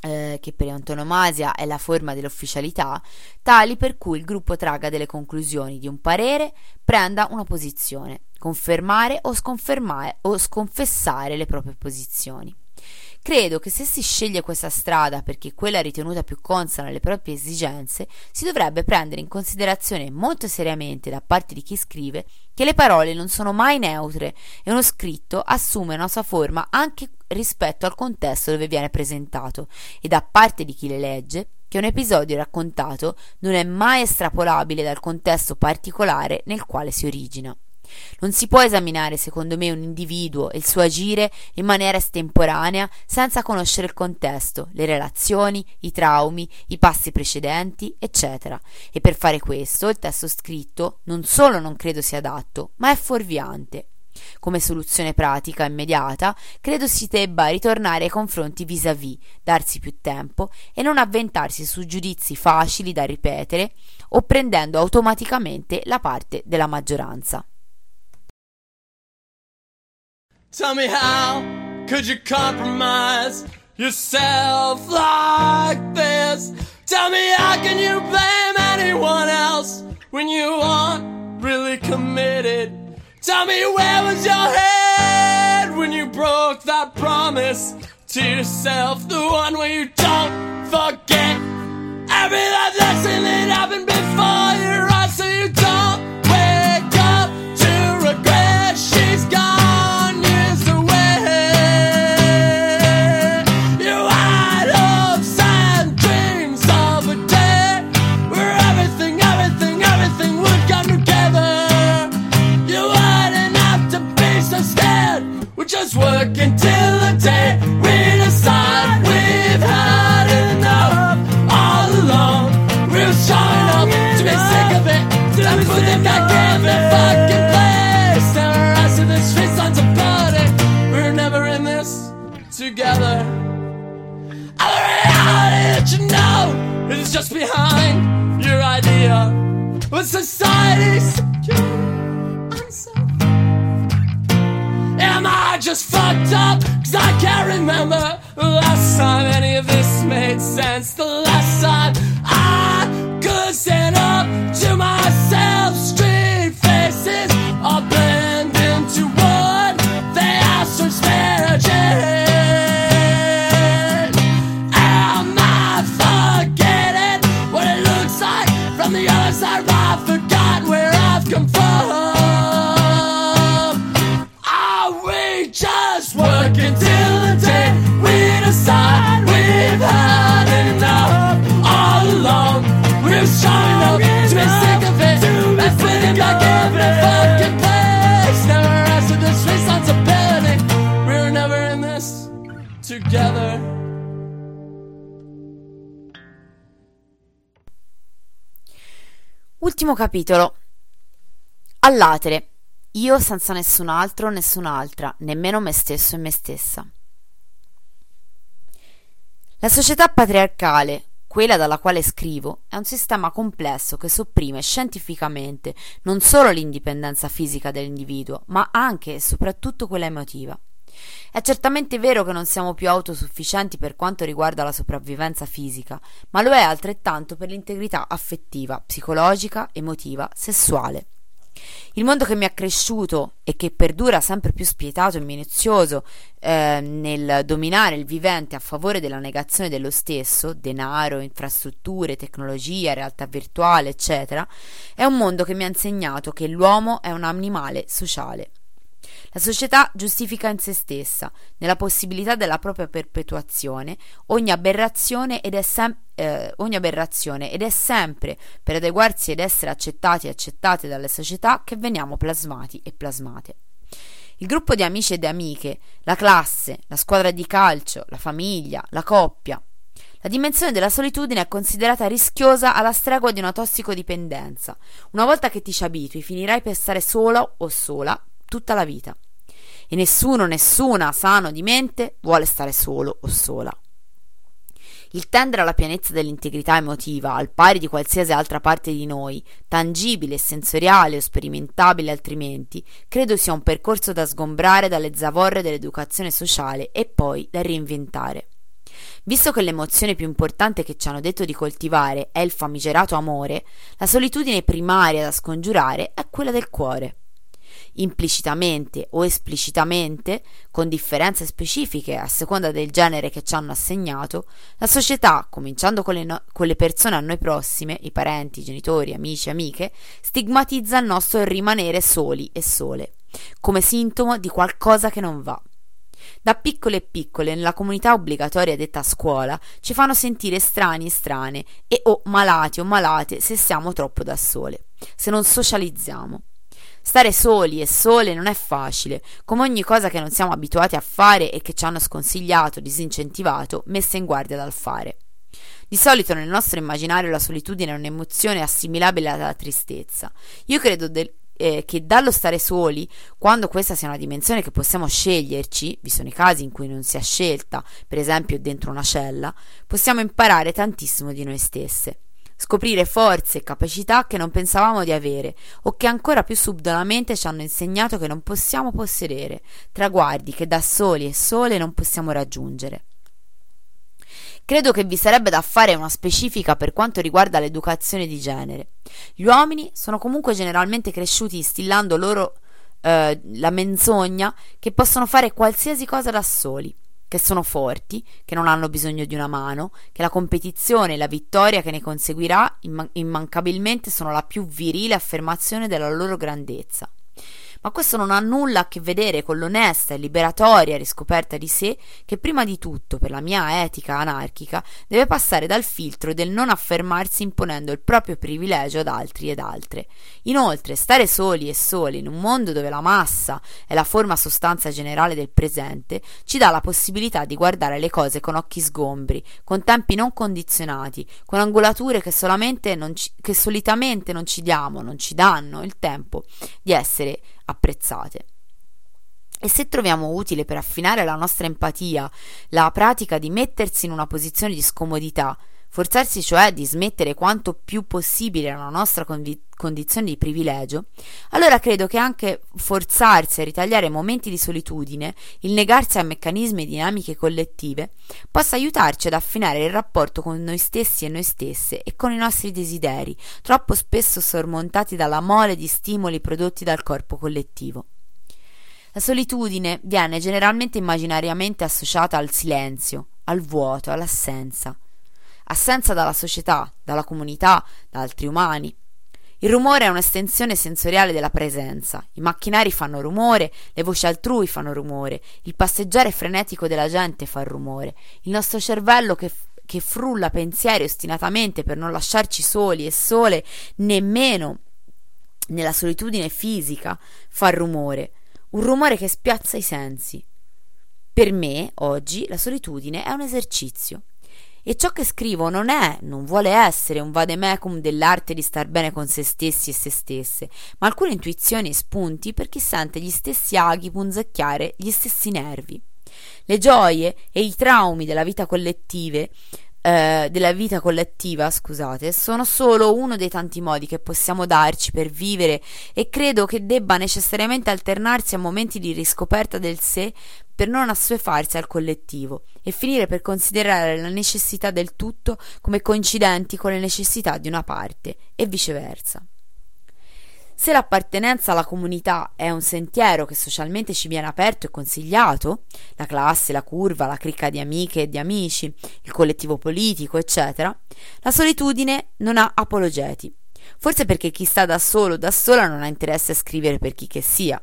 eh, che per antonomasia è la forma dell'ufficialità, tali per cui il gruppo tragga delle conclusioni di un parere, prenda una posizione, confermare o o sconfessare le proprie posizioni. Credo che se si sceglie questa strada perché quella ritenuta più consona alle proprie esigenze, si dovrebbe prendere in considerazione molto seriamente da parte di chi scrive che le parole non sono mai neutre e uno scritto assume una sua forma anche rispetto al contesto dove viene presentato e da parte di chi le legge che un episodio raccontato non è mai estrapolabile dal contesto particolare nel quale si origina. Non si può esaminare, secondo me, un individuo e il suo agire in maniera estemporanea senza conoscere il contesto, le relazioni, i traumi, i passi precedenti, eccetera. E per fare questo il testo scritto non solo non credo sia adatto, ma è fuorviante. Come soluzione pratica immediata, credo si debba ritornare ai confronti vis-à-vis, darsi più tempo e non avventarsi su giudizi facili da ripetere o prendendo automaticamente la parte della maggioranza. Tell me how could you compromise yourself like this? Tell me how can you blame anyone else when you aren't really committed? Tell me where was your head when you broke that promise to yourself? The one where you don't forget every life lesson that happened before your eyes so you don't capitolo. All'atere. Io senza nessun altro, nessun'altra, nemmeno me stesso e me stessa. La società patriarcale, quella dalla quale scrivo, è un sistema complesso che sopprime scientificamente non solo l'indipendenza fisica dell'individuo, ma anche e soprattutto quella emotiva. È certamente vero che non siamo più autosufficienti per quanto riguarda la sopravvivenza fisica, ma lo è altrettanto per l'integrità affettiva, psicologica, emotiva, sessuale. Il mondo che mi ha cresciuto e che perdura sempre più spietato e minuzioso eh, nel dominare il vivente a favore della negazione dello stesso, denaro, infrastrutture, tecnologia, realtà virtuale, eccetera, è un mondo che mi ha insegnato che l'uomo è un animale sociale. La società giustifica in se stessa, nella possibilità della propria perpetuazione, ogni aberrazione ed è, sem- eh, ogni aberrazione ed è sempre per adeguarsi ed essere accettati e accettate dalle società che veniamo plasmati e plasmate. Il gruppo di amici ed amiche, la classe, la squadra di calcio, la famiglia, la coppia. La dimensione della solitudine è considerata rischiosa alla stregua di una tossicodipendenza. Una volta che ti ci abitui, finirai per stare solo o sola tutta la vita. e nessuno, nessuna sano di mente vuole stare solo o sola. Il tendere alla pienezza dell'integrità emotiva, al pari di qualsiasi altra parte di noi, tangibile, sensoriale o sperimentabile altrimenti, credo sia un percorso da sgombrare dalle zavorre dell'educazione sociale e poi da reinventare. Visto che l'emozione più importante che ci hanno detto di coltivare è il famigerato amore, la solitudine primaria da scongiurare è quella del cuore implicitamente o esplicitamente, con differenze specifiche a seconda del genere che ci hanno assegnato, la società, cominciando con le, no- con le persone a noi prossime, i parenti, i genitori, amici, amiche, stigmatizza il nostro rimanere soli e sole, come sintomo di qualcosa che non va. Da piccole e piccole, nella comunità obbligatoria detta scuola, ci fanno sentire strani e strane e o malati o malate se siamo troppo da sole, se non socializziamo. Stare soli e sole non è facile, come ogni cosa che non siamo abituati a fare e che ci hanno sconsigliato, disincentivato, messa in guardia dal fare. Di solito nel nostro immaginario la solitudine è un'emozione assimilabile alla tristezza. Io credo del, eh, che dallo stare soli, quando questa sia una dimensione che possiamo sceglierci, vi sono i casi in cui non sia scelta, per esempio dentro una cella, possiamo imparare tantissimo di noi stesse scoprire forze e capacità che non pensavamo di avere o che ancora più subdolamente ci hanno insegnato che non possiamo possedere, traguardi che da soli e sole non possiamo raggiungere. Credo che vi sarebbe da fare una specifica per quanto riguarda l'educazione di genere. Gli uomini sono comunque generalmente cresciuti instillando loro eh, la menzogna che possono fare qualsiasi cosa da soli che sono forti, che non hanno bisogno di una mano, che la competizione e la vittoria che ne conseguirà imman- immancabilmente sono la più virile affermazione della loro grandezza ma questo non ha nulla a che vedere con l'onesta e liberatoria riscoperta di sé che prima di tutto, per la mia etica anarchica, deve passare dal filtro del non affermarsi imponendo il proprio privilegio ad altri ed altre. Inoltre, stare soli e soli in un mondo dove la massa è la forma sostanza generale del presente, ci dà la possibilità di guardare le cose con occhi sgombri, con tempi non condizionati, con angolature che, ci, che solitamente non ci diamo, non ci danno il tempo di essere apprezzate. E se troviamo utile per affinare la nostra empatia la pratica di mettersi in una posizione di scomodità, forzarsi cioè di smettere quanto più possibile la nostra convi- condizione di privilegio, allora credo che anche forzarsi a ritagliare momenti di solitudine, il negarsi a meccanismi e dinamiche collettive, possa aiutarci ad affinare il rapporto con noi stessi e noi stesse e con i nostri desideri, troppo spesso sormontati dalla mole di stimoli prodotti dal corpo collettivo. La solitudine viene generalmente immaginariamente associata al silenzio, al vuoto, all'assenza assenza dalla società, dalla comunità, da altri umani. Il rumore è un'estensione sensoriale della presenza. I macchinari fanno rumore, le voci altrui fanno rumore, il passeggiare frenetico della gente fa rumore, il nostro cervello che, che frulla pensieri ostinatamente per non lasciarci soli e sole, nemmeno nella solitudine fisica, fa rumore, un rumore che spiazza i sensi. Per me, oggi, la solitudine è un esercizio. E ciò che scrivo non è, non vuole essere un vademecum dell'arte di star bene con se stessi e se stesse, ma alcune intuizioni e spunti per chi sente gli stessi aghi punzecchiare gli stessi nervi. Le gioie e i traumi della vita collettive eh, della vita collettiva, scusate, sono solo uno dei tanti modi che possiamo darci per vivere e credo che debba necessariamente alternarsi a momenti di riscoperta del sé per non assuefarsi al collettivo e finire per considerare la necessità del tutto come coincidenti con le necessità di una parte e viceversa. Se l'appartenenza alla comunità è un sentiero che socialmente ci viene aperto e consigliato, la classe, la curva, la cricca di amiche e di amici, il collettivo politico, eccetera, la solitudine non ha apologeti. Forse perché chi sta da solo o da sola non ha interesse a scrivere per chi che sia.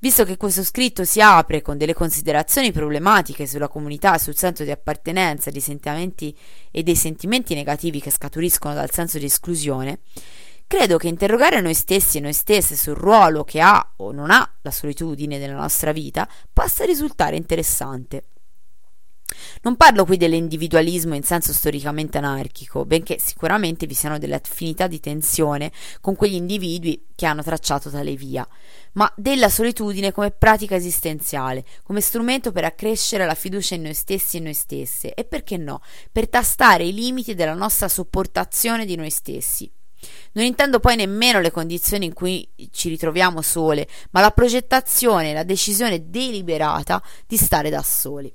Visto che questo scritto si apre con delle considerazioni problematiche sulla comunità, sul senso di appartenenza dei sentimenti e dei sentimenti negativi che scaturiscono dal senso di esclusione, Credo che interrogare noi stessi e noi stesse sul ruolo che ha o non ha la solitudine nella nostra vita possa risultare interessante. Non parlo qui dell'individualismo in senso storicamente anarchico, benché sicuramente vi siano delle affinità di tensione con quegli individui che hanno tracciato tale via, ma della solitudine come pratica esistenziale, come strumento per accrescere la fiducia in noi stessi e noi stesse, e perché no, per tastare i limiti della nostra sopportazione di noi stessi. Non intendo poi nemmeno le condizioni in cui ci ritroviamo sole, ma la progettazione e la decisione deliberata di stare da soli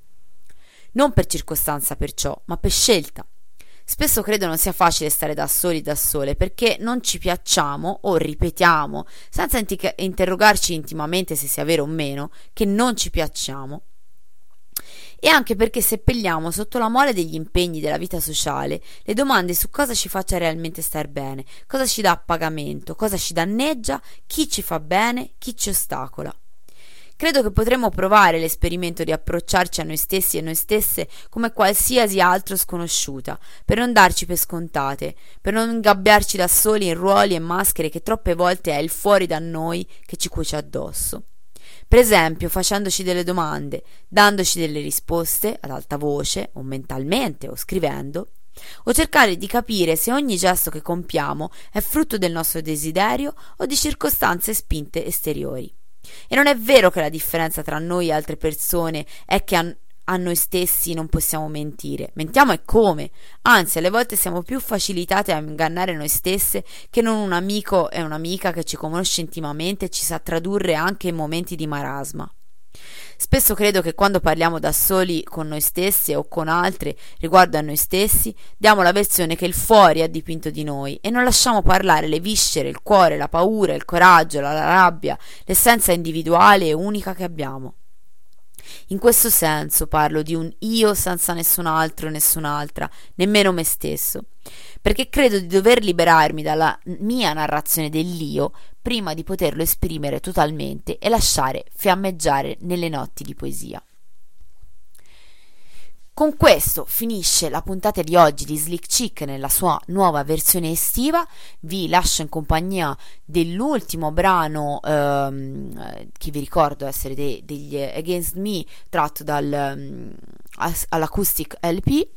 non per circostanza perciò, ma per scelta. Spesso credo non sia facile stare da soli da sole perché non ci piacciamo o ripetiamo, senza interrogarci intimamente se sia vero o meno, che non ci piacciamo. E anche perché seppelliamo sotto la mole degli impegni della vita sociale le domande su cosa ci faccia realmente star bene, cosa ci dà pagamento, cosa ci danneggia, chi ci fa bene, chi ci ostacola. Credo che potremmo provare l'esperimento di approcciarci a noi stessi e noi stesse come qualsiasi altro sconosciuta, per non darci per scontate, per non ingabbiarci da soli in ruoli e maschere che troppe volte è il fuori da noi che ci cuoce addosso. Per esempio, facendoci delle domande, dandoci delle risposte ad alta voce, o mentalmente, o scrivendo, o cercare di capire se ogni gesto che compiamo è frutto del nostro desiderio o di circostanze spinte esteriori. E non è vero che la differenza tra noi e altre persone è che a, noi stessi non possiamo mentire. Mentiamo e come? Anzi, alle volte siamo più facilitate a ingannare noi stesse che non un amico e un'amica che ci conosce intimamente e ci sa tradurre anche in momenti di marasma. Spesso credo che quando parliamo da soli con noi stessi o con altri riguardo a noi stessi, diamo la versione che il fuori ha dipinto di noi e non lasciamo parlare le viscere, il cuore, la paura, il coraggio, la rabbia, l'essenza individuale e unica che abbiamo. In questo senso parlo di un io senza nessun altro e nessun'altra, nemmeno me stesso, perché credo di dover liberarmi dalla mia narrazione dell'io prima di poterlo esprimere totalmente e lasciare fiammeggiare nelle notti di poesia. Con questo finisce la puntata di oggi di Slick Chick nella sua nuova versione estiva. Vi lascio in compagnia dell'ultimo brano ehm, che vi ricordo essere de- degli Against Me tratto dal, um, all'acoustic LP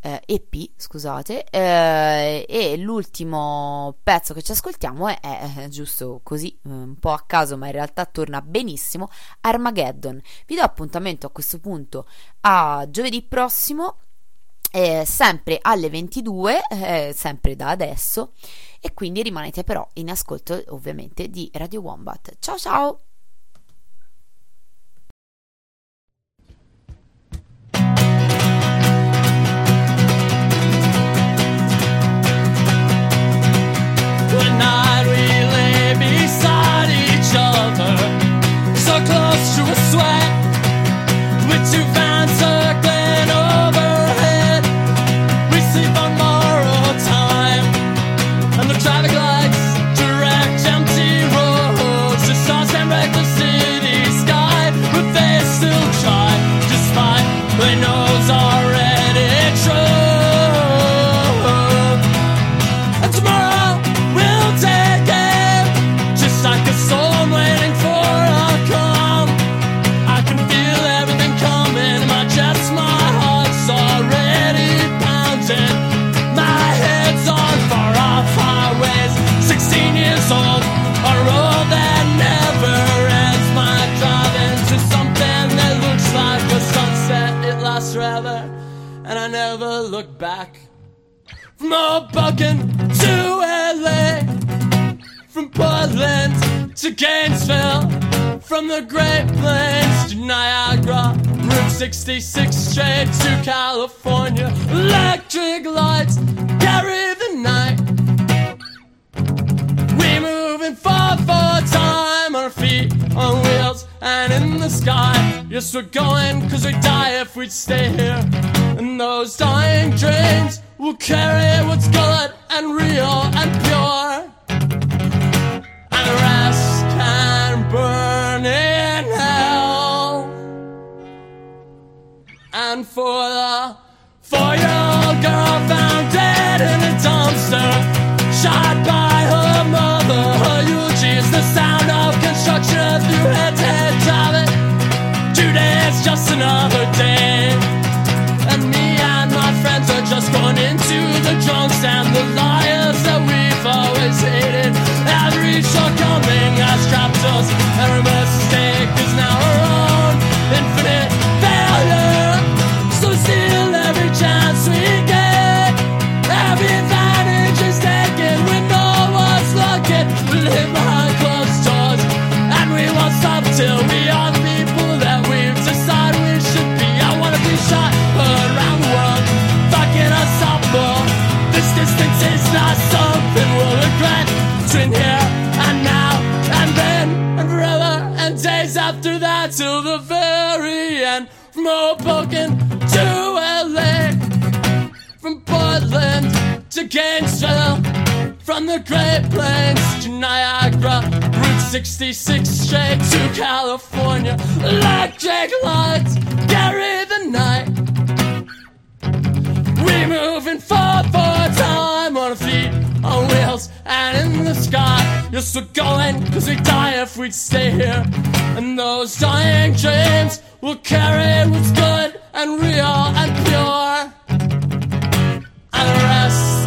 eh, EP, scusate, eh, e l'ultimo pezzo che ci ascoltiamo è, è, giusto così, un po' a caso, ma in realtà torna benissimo, Armageddon. Vi do appuntamento a questo punto a giovedì prossimo, eh, sempre alle 22, eh, sempre da adesso, e quindi rimanete però in ascolto ovviamente di Radio Wombat. Ciao ciao! so close to a sweat, with two fans circling. To LA from Portland to Gainesville, from the Great Plains to Niagara, Route 66 straight to California. Electric lights carry the night. We're moving far for time on our feet, on wheels, and in the sky. Yes, we're going cause we'd die if we'd stay here. And those dying trains will carry what's good and real and pure. And the rest can burn. in hell. and for the four-year-old girl found dead in a dumpster, shot by her mother. Her eulogy is the sound of construction through head to head driving. Two days, just another day. I remember from Hoboken to LA, from Portland to Gainesville, from the Great Plains to Niagara, Route 66 straight to California. Electric lights carry the night. We moving forward for time on our feet, on wheels, and in the sky. You're still going, cause we die if we stay here. And those dying dreams will carry what's good and real and pure. And rest.